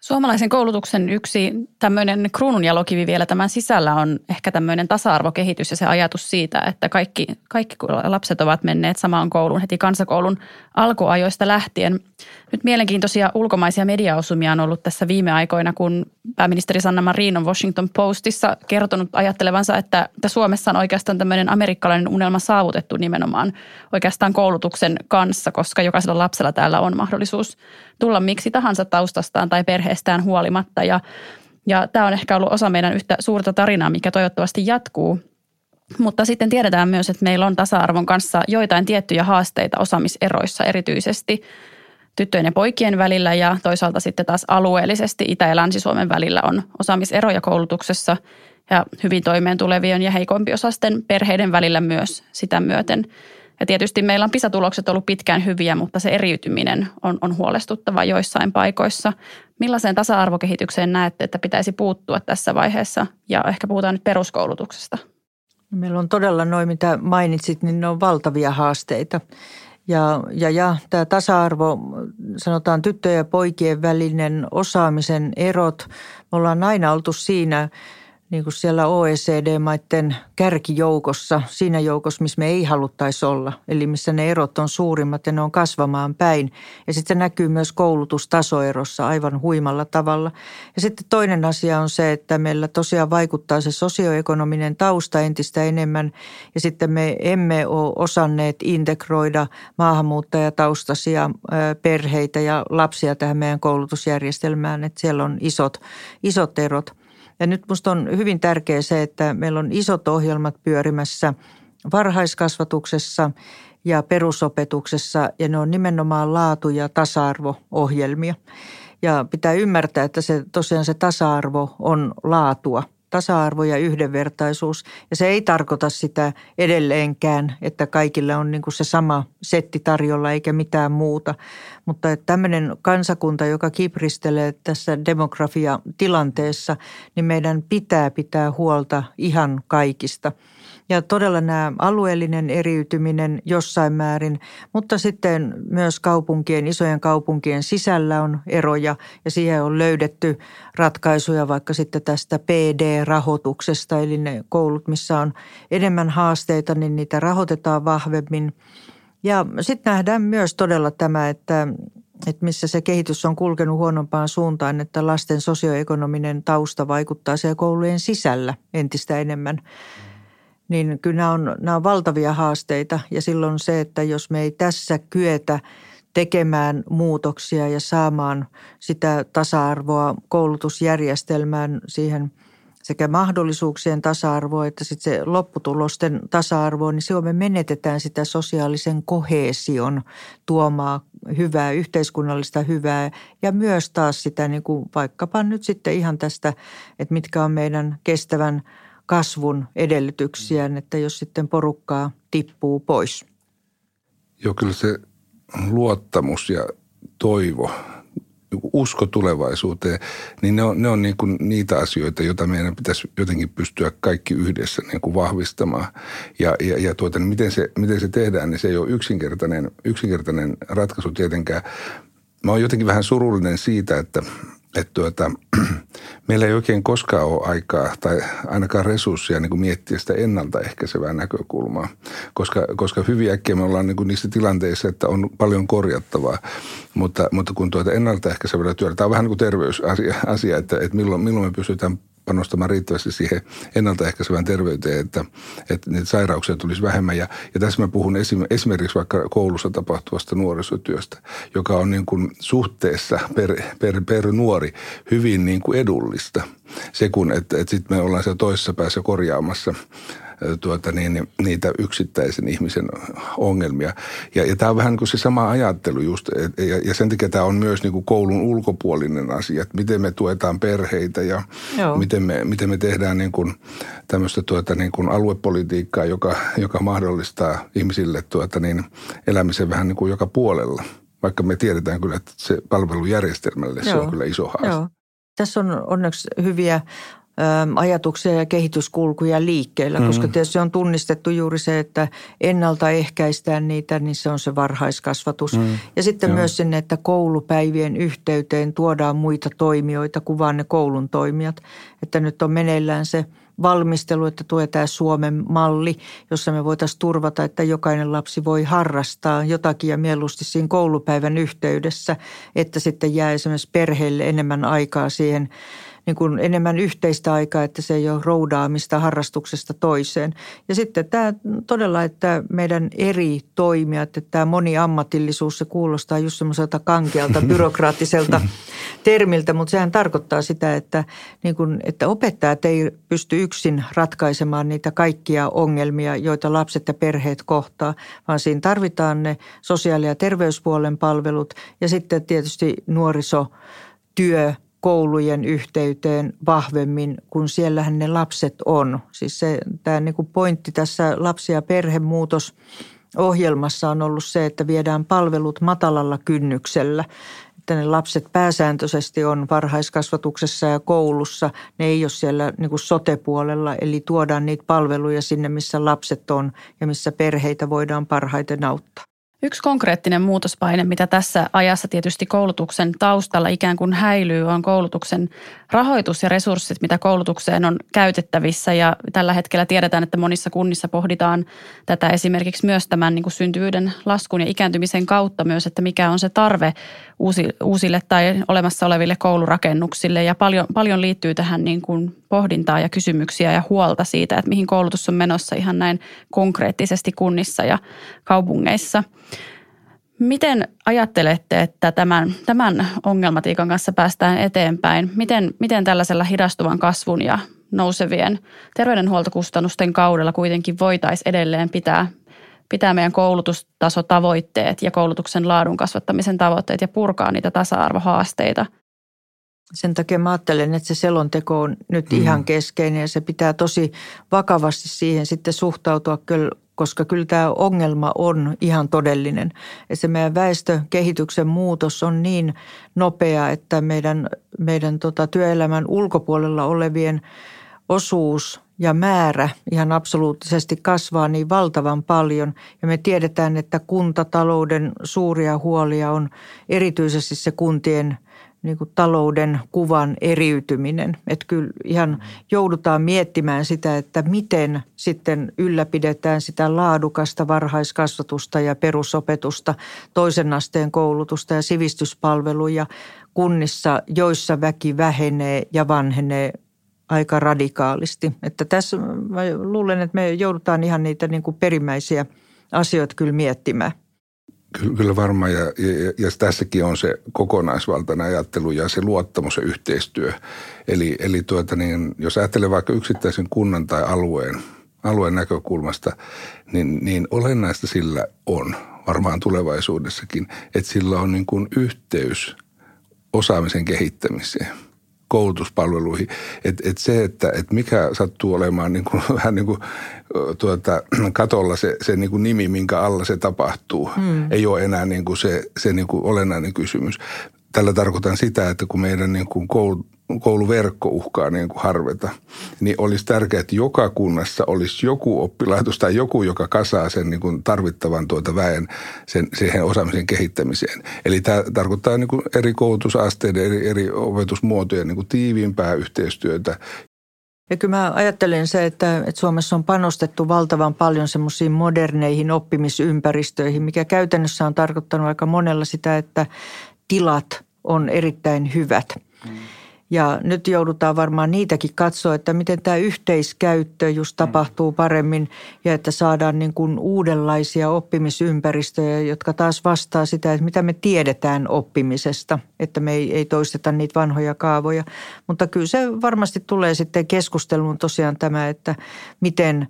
Suomalaisen koulutuksen yksi tämmöinen kruununjalokivi vielä tämän sisällä on ehkä tämmöinen tasa-arvokehitys ja se ajatus siitä, että kaikki, kaikki lapset ovat menneet samaan kouluun heti kansakoulun alkuajoista lähtien. Nyt mielenkiintoisia ulkomaisia mediaosumia on ollut tässä viime aikoina, kun pääministeri Sanna Marin on Washington Postissa kertonut ajattelevansa, että, että Suomessa on oikeastaan tämmöinen amerikkalainen unelma saavutettu nimenomaan oikeastaan koulutuksen kanssa, koska jokaisella lapsella täällä on mahdollisuus tulla miksi tahansa taustastaan tai perheestään huolimatta. Ja, ja tämä on ehkä ollut osa meidän yhtä suurta tarinaa, mikä toivottavasti jatkuu. Mutta sitten tiedetään myös, että meillä on tasa-arvon kanssa joitain tiettyjä haasteita osaamiseroissa erityisesti tyttöjen ja poikien välillä ja toisaalta sitten taas alueellisesti Itä- ja Länsi-Suomen välillä on osaamiseroja koulutuksessa ja hyvin toimeen tulevien ja heikompiosasten perheiden välillä myös sitä myöten. Ja tietysti meillä on PISA-tulokset ollut pitkään hyviä, mutta se eriytyminen on, on huolestuttava joissain paikoissa. Millaiseen tasa-arvokehitykseen näette, että pitäisi puuttua tässä vaiheessa? Ja ehkä puhutaan nyt peruskoulutuksesta. Meillä on todella noin, mitä mainitsit, niin ne on valtavia haasteita. Ja, ja, ja tämä tasa-arvo, sanotaan tyttöjen ja poikien välinen osaamisen erot, me ollaan aina oltu siinä – niin kuin siellä OECD-maiden kärkijoukossa, siinä joukossa, missä me ei haluttaisi olla. Eli missä ne erot on suurimmat ja ne on kasvamaan päin. Ja sitten se näkyy myös koulutustasoerossa aivan huimalla tavalla. Ja sitten toinen asia on se, että meillä tosiaan vaikuttaa se sosioekonominen tausta entistä enemmän. Ja sitten me emme ole osanneet integroida maahanmuuttajataustaisia perheitä ja lapsia tähän meidän koulutusjärjestelmään. Että siellä on isot, isot erot. Ja nyt minusta on hyvin tärkeää se, että meillä on isot ohjelmat pyörimässä varhaiskasvatuksessa ja perusopetuksessa ja ne on nimenomaan laatu- ja tasa-arvo-ohjelmia. Ja pitää ymmärtää, että se tosiaan se tasa-arvo on laatua – tasa-arvo ja yhdenvertaisuus. Ja se ei tarkoita sitä edelleenkään, että kaikilla on niin kuin se sama setti tarjolla eikä mitään muuta. Mutta että tämmöinen kansakunta, joka kipristelee tässä demografia-tilanteessa, niin meidän pitää pitää huolta ihan kaikista – ja todella nämä alueellinen eriytyminen jossain määrin, mutta sitten myös kaupunkien, isojen kaupunkien sisällä on eroja ja siihen on löydetty ratkaisuja vaikka sitten tästä PD-rahoituksesta, eli ne koulut, missä on enemmän haasteita, niin niitä rahoitetaan vahvemmin. Ja sitten nähdään myös todella tämä, että että missä se kehitys on kulkenut huonompaan suuntaan, että lasten sosioekonominen tausta vaikuttaa siellä koulujen sisällä entistä enemmän niin kyllä nämä on, nämä on valtavia haasteita. Ja silloin se, että jos me ei tässä kyetä tekemään muutoksia ja saamaan sitä tasa-arvoa koulutusjärjestelmään siihen sekä mahdollisuuksien tasa-arvoa että sitten se lopputulosten tasa-arvoa, niin silloin me menetetään sitä sosiaalisen kohesion tuomaa hyvää, yhteiskunnallista hyvää. Ja myös taas sitä niin kuin vaikkapa nyt sitten ihan tästä, että mitkä on meidän kestävän – kasvun edellytyksiään, että jos sitten porukkaa tippuu pois. Joo, kyllä se luottamus ja toivo, usko tulevaisuuteen, niin ne on, ne on niin kuin niitä asioita, joita meidän pitäisi jotenkin pystyä kaikki yhdessä niin kuin vahvistamaan. Ja, ja, ja tuota, niin miten, se, miten se tehdään, niin se ei ole yksinkertainen, yksinkertainen ratkaisu tietenkään. Mä oon jotenkin vähän surullinen siitä, että että tuota, meillä ei oikein koskaan ole aikaa tai ainakaan resursseja niin kuin miettiä sitä ennaltaehkäisevää näkökulmaa, koska, koska hyvin äkkiä me ollaan niin kuin niissä tilanteissa, että on paljon korjattavaa, mutta, mutta kun tuota ennaltaehkäisevällä työllä, tämä on vähän niin kuin terveysasia, asia, että, että milloin, milloin me pystytään panostamaan riittävästi siihen ennaltaehkäisevään terveyteen, että, että niitä sairauksia tulisi vähemmän. Ja, ja tässä mä puhun esimerkiksi vaikka koulussa tapahtuvasta nuorisotyöstä, joka on niin kuin suhteessa per, per, per nuori hyvin niin kuin edullista. Se kun, että, että sitten me ollaan siellä toisessa päässä korjaamassa tuota, niin, niitä yksittäisen ihmisen ongelmia. Ja, ja tämä on vähän niin kuin se sama ajattelu just, et, ja, ja sen takia tämä on myös niin kuin koulun ulkopuolinen asia, että miten me tuetaan perheitä ja miten me, miten me tehdään niin kuin tämmöistä tuota, niin kuin aluepolitiikkaa, joka, joka mahdollistaa ihmisille tuota, niin elämisen vähän niin kuin joka puolella. Vaikka me tiedetään kyllä, että se palvelujärjestelmälle Joo. se on kyllä iso haaste. Joo. Tässä on onneksi hyviä ajatuksia ja kehityskulkuja liikkeellä, mm. koska tietysti on tunnistettu juuri se, että ennaltaehkäistään niitä, niin se on se varhaiskasvatus. Mm. Ja sitten Joo. myös sinne, että koulupäivien yhteyteen tuodaan muita toimijoita kuin vaan ne koulun toimijat. Että nyt on meneillään se – valmistelu, että tämä Suomen malli, jossa me voitaisiin turvata, että jokainen lapsi voi harrastaa jotakin ja mieluusti siinä koulupäivän yhteydessä, että sitten jää esimerkiksi perheelle enemmän aikaa siihen – niin kuin enemmän yhteistä aikaa, että se ei ole roudaamista harrastuksesta toiseen. Ja sitten tämä todella, että meidän eri toimijat, että tämä moniammatillisuus, se kuulostaa just semmoiselta kankealta byrokraattiselta termiltä, mutta sehän tarkoittaa sitä, että, niin kuin, että opettajat ei pysty yksin ratkaisemaan niitä kaikkia ongelmia, joita lapset ja perheet kohtaa, vaan siinä tarvitaan ne sosiaali- ja terveyspuolen palvelut ja sitten tietysti nuorisotyö – koulujen yhteyteen vahvemmin, kun siellähän ne lapset on. Siis se, tämä niin kuin pointti tässä lapsi- ja perhemuutos ohjelmassa on ollut se, että viedään palvelut matalalla kynnyksellä. Että ne lapset pääsääntöisesti on varhaiskasvatuksessa ja koulussa. Ne ei ole siellä niin kuin sote-puolella, eli tuodaan niitä palveluja sinne, missä lapset on ja missä perheitä voidaan parhaiten auttaa. Yksi konkreettinen muutospaine, mitä tässä ajassa tietysti koulutuksen taustalla ikään kuin häilyy, on koulutuksen rahoitus ja resurssit, mitä koulutukseen on käytettävissä. Ja tällä hetkellä tiedetään, että monissa kunnissa pohditaan tätä esimerkiksi myös tämän niin kuin syntyvyyden laskun ja ikääntymisen kautta myös, että mikä on se tarve uusille tai olemassa oleville koulurakennuksille. Ja paljon, paljon liittyy tähän niin kuin pohdintaa ja kysymyksiä ja huolta siitä, että mihin koulutus on menossa ihan näin konkreettisesti kunnissa ja kaupungeissa. Miten ajattelette, että tämän, tämän ongelmatiikan kanssa päästään eteenpäin? Miten, miten tällaisella hidastuvan kasvun ja nousevien terveydenhuoltokustannusten kaudella kuitenkin voitaisiin edelleen pitää, pitää meidän koulutustasotavoitteet ja koulutuksen laadun kasvattamisen tavoitteet ja purkaa niitä tasa-arvohaasteita – sen takia mä ajattelen, että se selonteko on nyt mm. ihan keskeinen ja se pitää tosi vakavasti siihen sitten suhtautua, koska kyllä tämä ongelma on ihan todellinen. Ja se meidän väestökehityksen muutos on niin nopea, että meidän, meidän tota työelämän ulkopuolella olevien osuus ja määrä ihan absoluuttisesti kasvaa niin valtavan paljon. Ja me tiedetään, että kuntatalouden suuria huolia on erityisesti se kuntien – niin kuin talouden kuvan eriytyminen. Että kyllä ihan joudutaan miettimään sitä, että miten sitten ylläpidetään sitä laadukasta varhaiskasvatusta ja perusopetusta, toisen asteen koulutusta ja sivistyspalveluja kunnissa, joissa väki vähenee ja vanhenee aika radikaalisti. Että tässä mä luulen, että me joudutaan ihan niitä niin kuin perimmäisiä asioita kyllä miettimään. Kyllä varmaan ja, ja, ja tässäkin on se kokonaisvaltainen ajattelu ja se luottamus ja yhteistyö. Eli, eli tuota niin, jos ajattelee vaikka yksittäisen kunnan tai alueen, alueen näkökulmasta, niin, niin olennaista sillä on varmaan tulevaisuudessakin, että sillä on niin kuin yhteys osaamisen kehittämiseen – koulutuspalveluihin. Että et se, että et mikä sattuu olemaan niin kuin, vähän niin kuin tuota, katolla se, se niin kuin nimi, minkä alla se tapahtuu, hmm. ei ole enää niin kuin se, se niin kuin olennainen kysymys. Tällä tarkoitan sitä, että kun meidän niin kuin koulut, kouluverkko uhkaa niin kuin harveta, niin olisi tärkeää, että joka kunnassa olisi joku oppilaitos tai joku, joka kasaa sen niin kuin tarvittavan tuota väen sen, siihen osaamisen kehittämiseen. Eli tämä tarkoittaa niin kuin eri koulutusasteiden, eri, eri opetusmuotojen niin kuin tiiviimpää yhteistyötä, ja kyllä mä ajattelen se, että, että Suomessa on panostettu valtavan paljon semmoisiin moderneihin oppimisympäristöihin, mikä käytännössä on tarkoittanut aika monella sitä, että tilat on erittäin hyvät. Mm. Ja nyt joudutaan varmaan niitäkin katsoa, että miten tämä yhteiskäyttö just mm. tapahtuu paremmin ja että saadaan niin kuin uudenlaisia oppimisympäristöjä, jotka taas vastaa sitä, että mitä me tiedetään oppimisesta, että me ei, ei toisteta niitä vanhoja kaavoja. Mutta kyllä se varmasti tulee sitten keskusteluun tosiaan tämä, että miten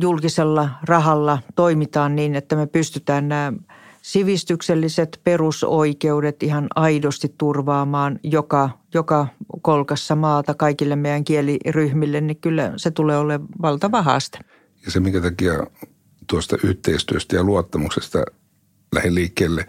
julkisella rahalla toimitaan niin, että me pystytään nämä – sivistykselliset perusoikeudet ihan aidosti turvaamaan joka, joka kolkassa maata kaikille meidän kieliryhmille, niin kyllä se tulee olemaan valtava haaste. Ja se, minkä takia tuosta yhteistyöstä ja luottamuksesta lähin liikkeelle,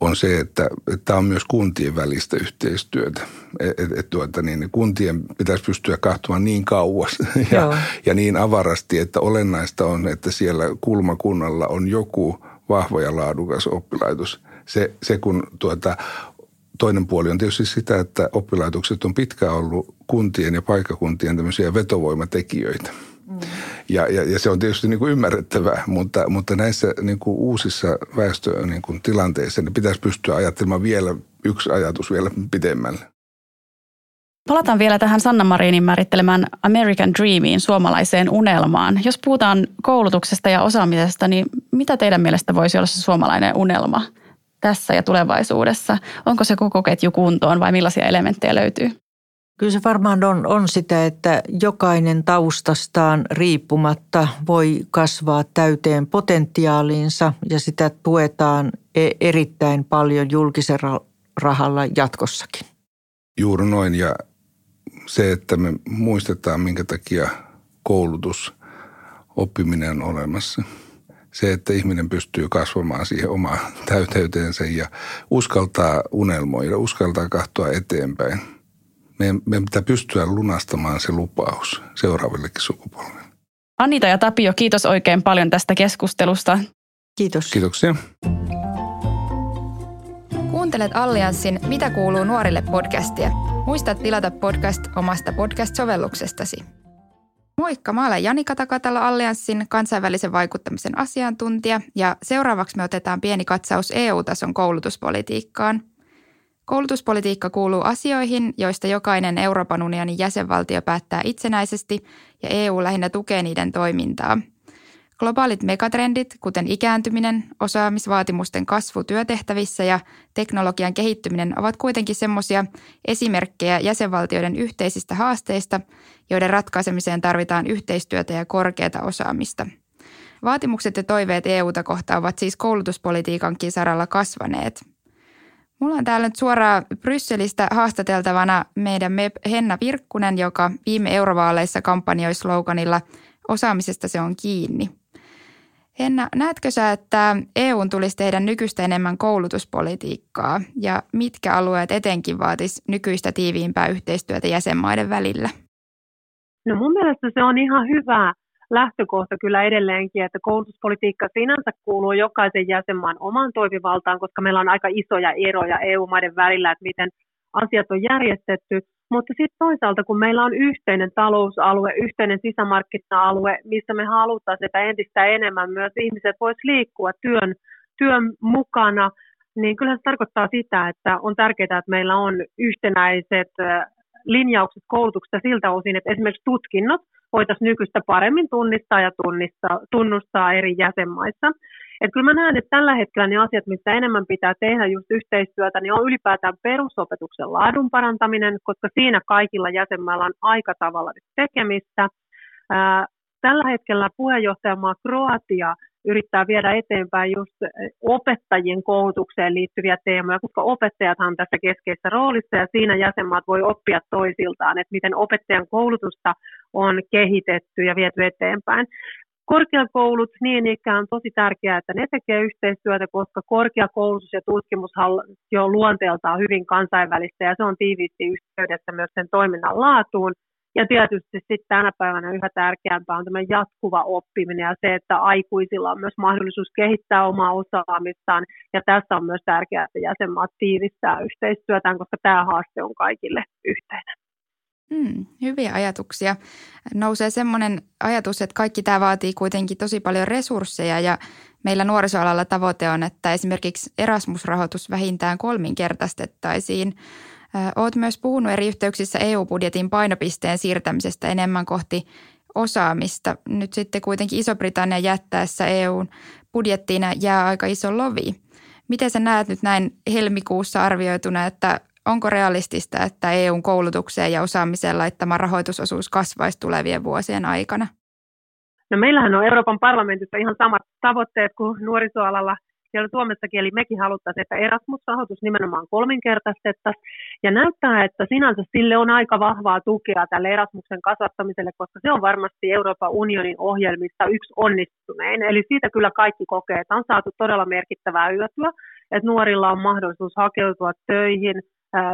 on se, että tämä on myös kuntien välistä yhteistyötä. Et, et, tuota, niin, kuntien pitäisi pystyä kahtumaan niin kauas ja, ja niin avarasti, että olennaista on, että siellä kulmakunnalla on joku vahva ja laadukas oppilaitos. Se, se kun tuota, toinen puoli on tietysti sitä, että oppilaitokset on pitkään ollut kuntien ja paikakuntien tämmöisiä vetovoimatekijöitä. Mm. Ja, ja, ja se on tietysti niin kuin ymmärrettävää, mutta, mutta näissä niin kuin uusissa väestötilanteissa niin, niin pitäisi pystyä ajattelemaan vielä yksi ajatus vielä pitemmälle. Palataan vielä tähän Sanna Marinin määrittelemään American Dreamiin, suomalaiseen unelmaan. Jos puhutaan koulutuksesta ja osaamisesta, niin mitä teidän mielestä voisi olla se suomalainen unelma tässä ja tulevaisuudessa? Onko se koko ketju kuntoon vai millaisia elementtejä löytyy? Kyllä se varmaan on, on sitä, että jokainen taustastaan riippumatta voi kasvaa täyteen potentiaaliinsa ja sitä tuetaan e- erittäin paljon julkisen rahalla jatkossakin. Juuri noin ja se, että me muistetaan minkä takia koulutus, oppiminen on olemassa. Se, että ihminen pystyy kasvamaan siihen omaan täyteyteensä ja uskaltaa unelmoida, uskaltaa kahtoa eteenpäin – meidän, meidän pitää pystyä lunastamaan se lupaus seuraavillekin sukupolville. Anita ja Tapio, kiitos oikein paljon tästä keskustelusta. Kiitos. Kiitoksia. Kuuntelet Allianssin Mitä kuuluu nuorille podcastia. Muista tilata podcast omasta podcast-sovelluksestasi. Moikka, mä olen Jani Katakatalo Allianssin kansainvälisen vaikuttamisen asiantuntija ja seuraavaksi me otetaan pieni katsaus EU-tason koulutuspolitiikkaan – Koulutuspolitiikka kuuluu asioihin, joista jokainen Euroopan unionin jäsenvaltio päättää itsenäisesti ja EU lähinnä tukee niiden toimintaa. Globaalit megatrendit, kuten ikääntyminen, osaamisvaatimusten kasvu työtehtävissä ja teknologian kehittyminen ovat kuitenkin semmoisia esimerkkejä jäsenvaltioiden yhteisistä haasteista, joiden ratkaisemiseen tarvitaan yhteistyötä ja korkeata osaamista. Vaatimukset ja toiveet EUta kohtaan ovat siis koulutuspolitiikankin saralla kasvaneet – Mulla on täällä nyt suoraan Brysselistä haastateltavana meidän MEP Henna Virkkunen, joka viime eurovaaleissa kampanjoi sloganilla Osaamisesta se on kiinni. Henna, näetkö sä, että EUn tulisi tehdä nykyistä enemmän koulutuspolitiikkaa ja mitkä alueet etenkin vaatis nykyistä tiiviimpää yhteistyötä jäsenmaiden välillä? No mun mielestä se on ihan hyvä lähtökohta kyllä edelleenkin, että koulutuspolitiikka sinänsä kuuluu jokaisen jäsenmaan omaan toimivaltaan, koska meillä on aika isoja eroja EU-maiden välillä, että miten asiat on järjestetty. Mutta sitten toisaalta, kun meillä on yhteinen talousalue, yhteinen sisämarkkina-alue, missä me halutaan että entistä enemmän myös ihmiset voisivat liikkua työn, työn mukana, niin kyllä se tarkoittaa sitä, että on tärkeää, että meillä on yhtenäiset linjaukset koulutuksesta siltä osin, että esimerkiksi tutkinnot voitaisiin nykyistä paremmin tunnistaa ja tunnistaa, tunnustaa eri jäsenmaissa. Et kyllä mä näen, että tällä hetkellä ne asiat, mistä enemmän pitää tehdä just yhteistyötä, niin on ylipäätään perusopetuksen laadun parantaminen, koska siinä kaikilla jäsenmailla on aika tavalla tekemistä. Tällä hetkellä puheenjohtajamaa Kroatia yrittää viedä eteenpäin just opettajien koulutukseen liittyviä teemoja, koska opettajathan on tässä keskeisessä roolissa ja siinä jäsenmaat voi oppia toisiltaan, että miten opettajan koulutusta on kehitetty ja viety eteenpäin. Korkeakoulut niin ikään on tosi tärkeää, että ne tekee yhteistyötä, koska korkeakoulutus ja tutkimus jo luonteeltaan hyvin kansainvälistä ja se on tiiviisti yhteydessä myös sen toiminnan laatuun. Ja tietysti sitten tänä päivänä yhä tärkeämpää on tämä jatkuva oppiminen ja se, että aikuisilla on myös mahdollisuus kehittää omaa osaamistaan. Ja tässä on myös tärkeää, että jäsenmaat tiivistää yhteistyötään, koska tämä haaste on kaikille yhteinen. Hmm, hyviä ajatuksia. Nousee semmoinen ajatus, että kaikki tämä vaatii kuitenkin tosi paljon resursseja ja meillä nuorisoalalla tavoite on, että esimerkiksi Erasmus-rahoitus vähintään kolminkertaistettaisiin. Olet myös puhunut eri yhteyksissä EU-budjetin painopisteen siirtämisestä enemmän kohti osaamista. Nyt sitten kuitenkin Iso-Britannia jättäessä EUn budjettiin jää aika iso lovi. Miten sä näet nyt näin helmikuussa arvioituna, että onko realistista, että EUn koulutukseen ja osaamiseen laittama rahoitusosuus kasvaisi tulevien vuosien aikana? No meillähän on Euroopan parlamentissa ihan samat tavoitteet kuin nuorisoalalla – siellä Suomessakin, eli mekin haluttaisiin, että Erasmus-rahoitus nimenomaan kolminkertaistettaisiin. Ja näyttää, että sinänsä sille on aika vahvaa tukea tälle Erasmuksen kasvattamiselle, koska se on varmasti Euroopan unionin ohjelmista yksi onnistunein. Eli siitä kyllä kaikki kokee, että on saatu todella merkittävää hyötyä. että nuorilla on mahdollisuus hakeutua töihin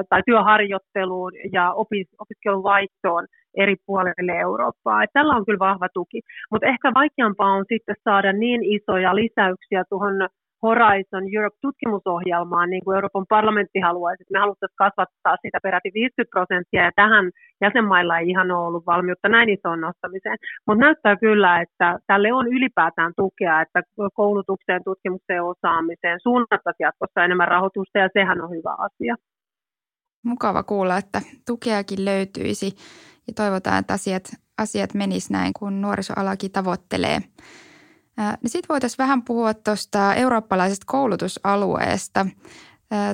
tai työharjoitteluun ja opiskeluvaihtoon eri puolille Eurooppaa. Että tällä on kyllä vahva tuki, mutta ehkä vaikeampaa on sitten saada niin isoja lisäyksiä tuohon Horizon Europe-tutkimusohjelmaan, niin kuin Euroopan parlamentti haluaisi. Me haluttaisiin kasvattaa sitä peräti 50 prosenttia, ja tähän jäsenmailla ei ihan ole ollut valmiutta näin isoon nostamiseen. Mutta näyttää kyllä, että tälle on ylipäätään tukea, että koulutukseen, tutkimukseen osaamiseen suunnattaisiin jatkossa enemmän rahoitusta, ja sehän on hyvä asia. Mukava kuulla, että tukeakin löytyisi, ja toivotaan, että asiat, asiat menis näin, kun nuorisoalakin tavoittelee. Niin Sitten voitaisiin vähän puhua tuosta eurooppalaisesta koulutusalueesta.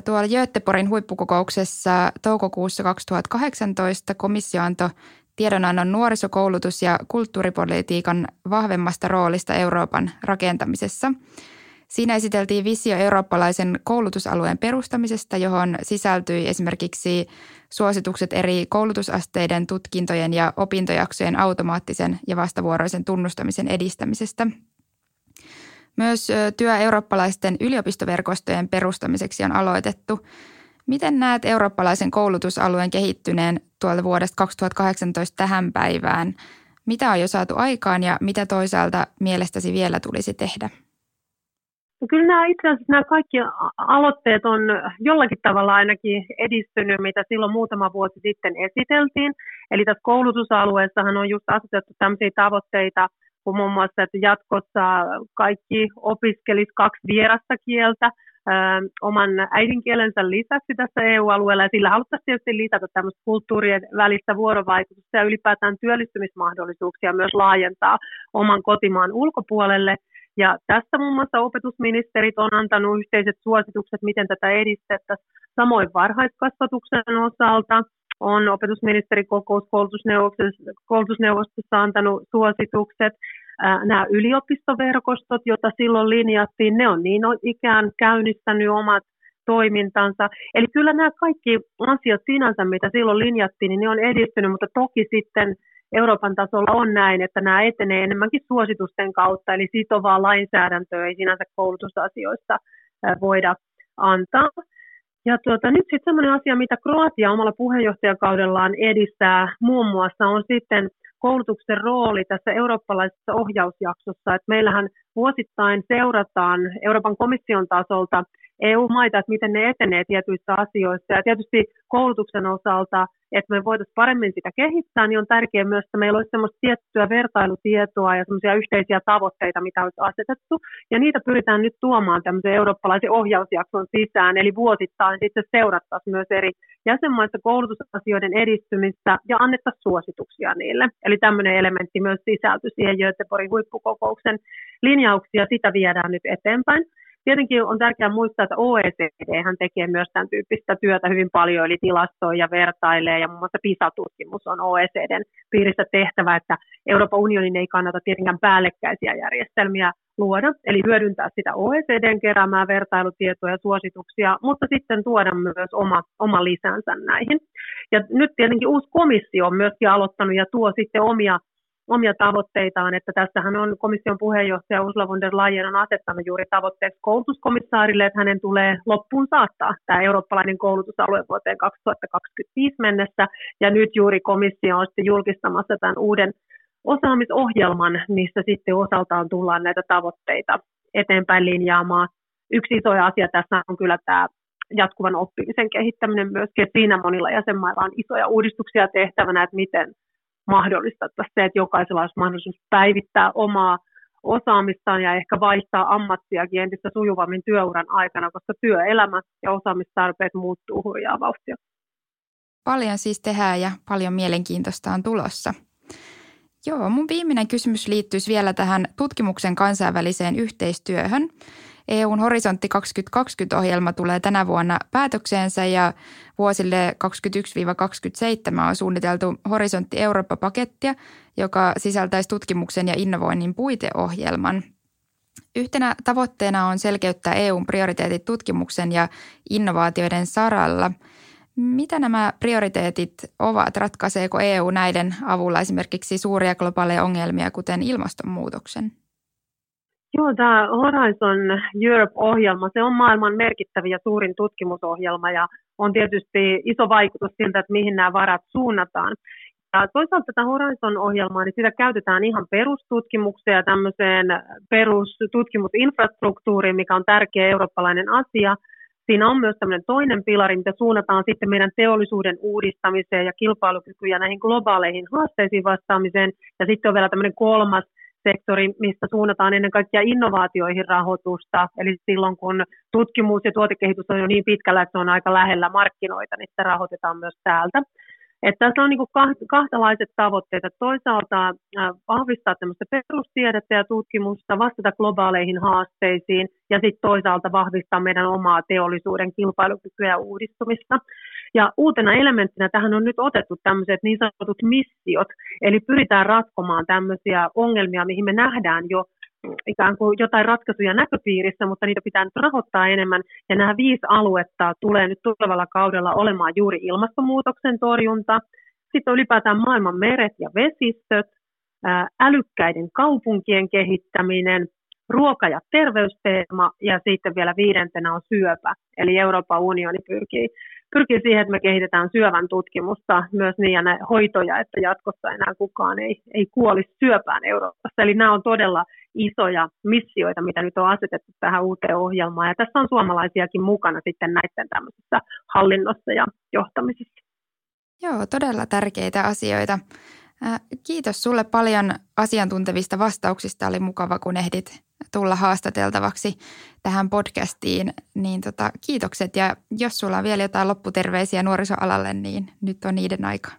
Tuolla Göteborgin huippukokouksessa toukokuussa 2018 komissio antoi tiedonannon nuorisokoulutus- ja kulttuuripolitiikan vahvemmasta roolista Euroopan rakentamisessa. Siinä esiteltiin visio eurooppalaisen koulutusalueen perustamisesta, johon sisältyi esimerkiksi suositukset eri koulutusasteiden, tutkintojen ja opintojaksojen automaattisen ja vastavuoroisen tunnustamisen edistämisestä – myös työ eurooppalaisten yliopistoverkostojen perustamiseksi on aloitettu. Miten näet eurooppalaisen koulutusalueen kehittyneen tuolta vuodesta 2018 tähän päivään? Mitä on jo saatu aikaan ja mitä toisaalta mielestäsi vielä tulisi tehdä? Kyllä nämä itse asiassa nämä kaikki aloitteet on jollakin tavalla ainakin edistynyt, mitä silloin muutama vuosi sitten esiteltiin. Eli tässä koulutusalueessahan on just asetettu tämmöisiä tavoitteita – kuin muun muassa, että jatkossa kaikki opiskelisi kaksi vierasta kieltä oman äidinkielensä lisäksi tässä EU-alueella, ja sillä haluttaisiin tietysti lisätä tämmöistä kulttuurien välistä vuorovaikutusta ja ylipäätään työllistymismahdollisuuksia myös laajentaa oman kotimaan ulkopuolelle. Ja tästä muun muassa opetusministerit on antanut yhteiset suositukset, miten tätä edistettäisiin. Samoin varhaiskasvatuksen osalta on opetusministerikokous koulutusneuvostossa antanut suositukset. Nämä yliopistoverkostot, joita silloin linjattiin, ne on niin ikään käynnistänyt omat toimintansa. Eli kyllä nämä kaikki asiat sinänsä, mitä silloin linjattiin, niin ne on edistynyt, mutta toki sitten Euroopan tasolla on näin, että nämä etenee enemmänkin suositusten kautta, eli sitovaa lainsäädäntöä ei sinänsä koulutusasioista voida antaa. Ja tuota, nyt sitten sellainen asia, mitä Kroatia omalla puheenjohtajakaudellaan edistää muun muassa, on sitten koulutuksen rooli tässä eurooppalaisessa ohjausjaksossa. Et meillähän vuosittain seurataan Euroopan komission tasolta EU-maita, että miten ne etenee tietyissä asioissa. Ja tietysti koulutuksen osalta, että me voitaisiin paremmin sitä kehittää, niin on tärkeää myös, että meillä olisi semmoista tiettyä vertailutietoa ja semmoisia yhteisiä tavoitteita, mitä olisi asetettu. Ja niitä pyritään nyt tuomaan tämmöisen eurooppalaisen ohjausjakson sisään, eli vuosittain sitten seurattaisiin myös eri jäsenmaissa koulutusasioiden edistymistä ja annettaisiin suosituksia niille. Eli tämmöinen elementti myös sisältyi siihen Göteborgin huippukokouksen linjauksia, sitä viedään nyt eteenpäin. Tietenkin on tärkeää muistaa, että OECD hän tekee myös tämän tyyppistä työtä hyvin paljon, eli tilastoi ja vertailee, ja muun muassa PISA-tutkimus on OECDn piirissä tehtävä, että Euroopan unionin ei kannata tietenkään päällekkäisiä järjestelmiä luoda, eli hyödyntää sitä OECDn keräämää vertailutietoa ja suosituksia, mutta sitten tuoda myös oma, oma lisänsä näihin. Ja nyt tietenkin uusi komissio on myöskin aloittanut ja tuo sitten omia omia tavoitteitaan, että tässähän on komission puheenjohtaja Ursula von der Leyen on asettanut juuri tavoitteeksi koulutuskomissaarille, että hänen tulee loppuun saattaa tämä eurooppalainen koulutusalue vuoteen 2025 mennessä, ja nyt juuri komissio on sitten julkistamassa tämän uuden osaamisohjelman, missä sitten osaltaan tullaan näitä tavoitteita eteenpäin linjaamaan. Yksi iso asia tässä on kyllä tämä jatkuvan oppimisen kehittäminen myöskin, että siinä monilla jäsenmailla on isoja uudistuksia tehtävänä, että miten mahdollistettaisiin se, että jokaisella olisi mahdollisuus päivittää omaa osaamistaan ja ehkä vaihtaa ammattiakin entistä sujuvammin työuran aikana, koska työelämä ja osaamistarpeet muuttuu hurjaa vauhtia. Paljon siis tehdään ja paljon mielenkiintoista on tulossa. Joo, mun viimeinen kysymys liittyisi vielä tähän tutkimuksen kansainväliseen yhteistyöhön. EUn Horisontti 2020-ohjelma tulee tänä vuonna päätökseensä ja vuosille 2021-2027 on suunniteltu Horisontti Eurooppa-pakettia, joka sisältäisi tutkimuksen ja innovoinnin puiteohjelman. Yhtenä tavoitteena on selkeyttää EUn prioriteetit tutkimuksen ja innovaatioiden saralla. Mitä nämä prioriteetit ovat? Ratkaiseeko EU näiden avulla esimerkiksi suuria globaaleja ongelmia, kuten ilmastonmuutoksen? Joo, tämä Horizon Europe-ohjelma, se on maailman merkittävin ja suurin tutkimusohjelma ja on tietysti iso vaikutus siltä, että mihin nämä varat suunnataan. Ja toisaalta tätä Horizon-ohjelmaa, niin sitä käytetään ihan perustutkimukseen ja tämmöiseen perustutkimusinfrastruktuuriin, mikä on tärkeä eurooppalainen asia. Siinä on myös tämmöinen toinen pilari, mitä suunnataan sitten meidän teollisuuden uudistamiseen ja kilpailukykyyn ja näihin globaaleihin haasteisiin vastaamiseen. Ja sitten on vielä tämmöinen kolmas sektori, mistä suunnataan ennen kaikkea innovaatioihin rahoitusta. Eli silloin, kun tutkimus ja tuotekehitys on jo niin pitkällä, että se on aika lähellä markkinoita, niin sitä rahoitetaan myös täältä. Että tässä on niin kahtalaiset tavoitteet. Toisaalta vahvistaa tämmöistä perustiedettä ja tutkimusta, vastata globaaleihin haasteisiin ja sitten toisaalta vahvistaa meidän omaa teollisuuden kilpailukykyä ja uudistumista. Ja uutena elementtinä tähän on nyt otettu tämmöiset niin sanotut missiot, eli pyritään ratkomaan tämmöisiä ongelmia, mihin me nähdään jo ikään kuin jotain ratkaisuja näköpiirissä, mutta niitä pitää nyt rahoittaa enemmän. Ja nämä viisi aluetta tulee nyt tulevalla kaudella olemaan juuri ilmastonmuutoksen torjunta, sitten ylipäätään maailman meret ja vesistöt, älykkäiden kaupunkien kehittäminen, ruoka- ja terveysteema ja sitten vielä viidentenä on syöpä. Eli Euroopan unioni pyrkii, pyrkii siihen, että me kehitetään syövän tutkimusta myös niin ja hoitoja, että jatkossa enää kukaan ei, ei kuolisi syöpään Euroopassa. Eli nämä on todella isoja missioita, mitä nyt on asetettu tähän uuteen ohjelmaan. Ja tässä on suomalaisiakin mukana sitten näiden tämmöisessä hallinnossa ja johtamisessa. Joo, todella tärkeitä asioita. Kiitos sulle paljon asiantuntevista vastauksista. Oli mukava, kun ehdit tulla haastateltavaksi tähän podcastiin. Niin tota, kiitokset ja jos sulla on vielä jotain lopputerveisiä nuorisoalalle, niin nyt on niiden aika.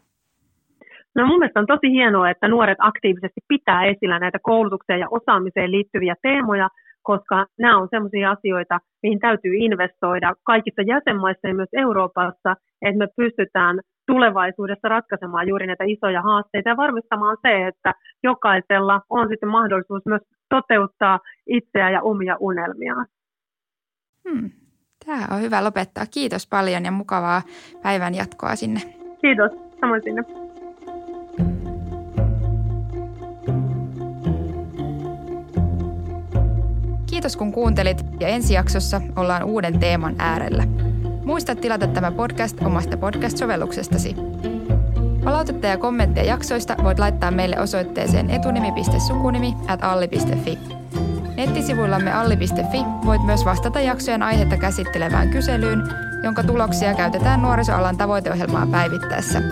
No mun mielestä on tosi hienoa, että nuoret aktiivisesti pitää esillä näitä koulutukseen ja osaamiseen liittyviä teemoja, koska nämä on sellaisia asioita, mihin täytyy investoida kaikissa jäsenmaissa ja myös Euroopassa, että me pystytään tulevaisuudessa ratkaisemaan juuri näitä isoja haasteita ja varmistamaan se, että jokaisella on sitten mahdollisuus myös toteuttaa itseä ja omia unelmiaan. Hmm. Tämä on hyvä lopettaa. Kiitos paljon ja mukavaa päivän jatkoa sinne. Kiitos, samoin sinne. Kiitos kun kuuntelit ja ensi jaksossa ollaan uuden teeman äärellä. Muista tilata tämä podcast omasta podcast-sovelluksestasi. Palautetta ja kommentteja jaksoista voit laittaa meille osoitteeseen etunimi.sukunimi at alli.fi. Nettisivuillamme alli.fi voit myös vastata jaksojen aihetta käsittelevään kyselyyn, jonka tuloksia käytetään nuorisoalan tavoiteohjelmaa päivittäessä.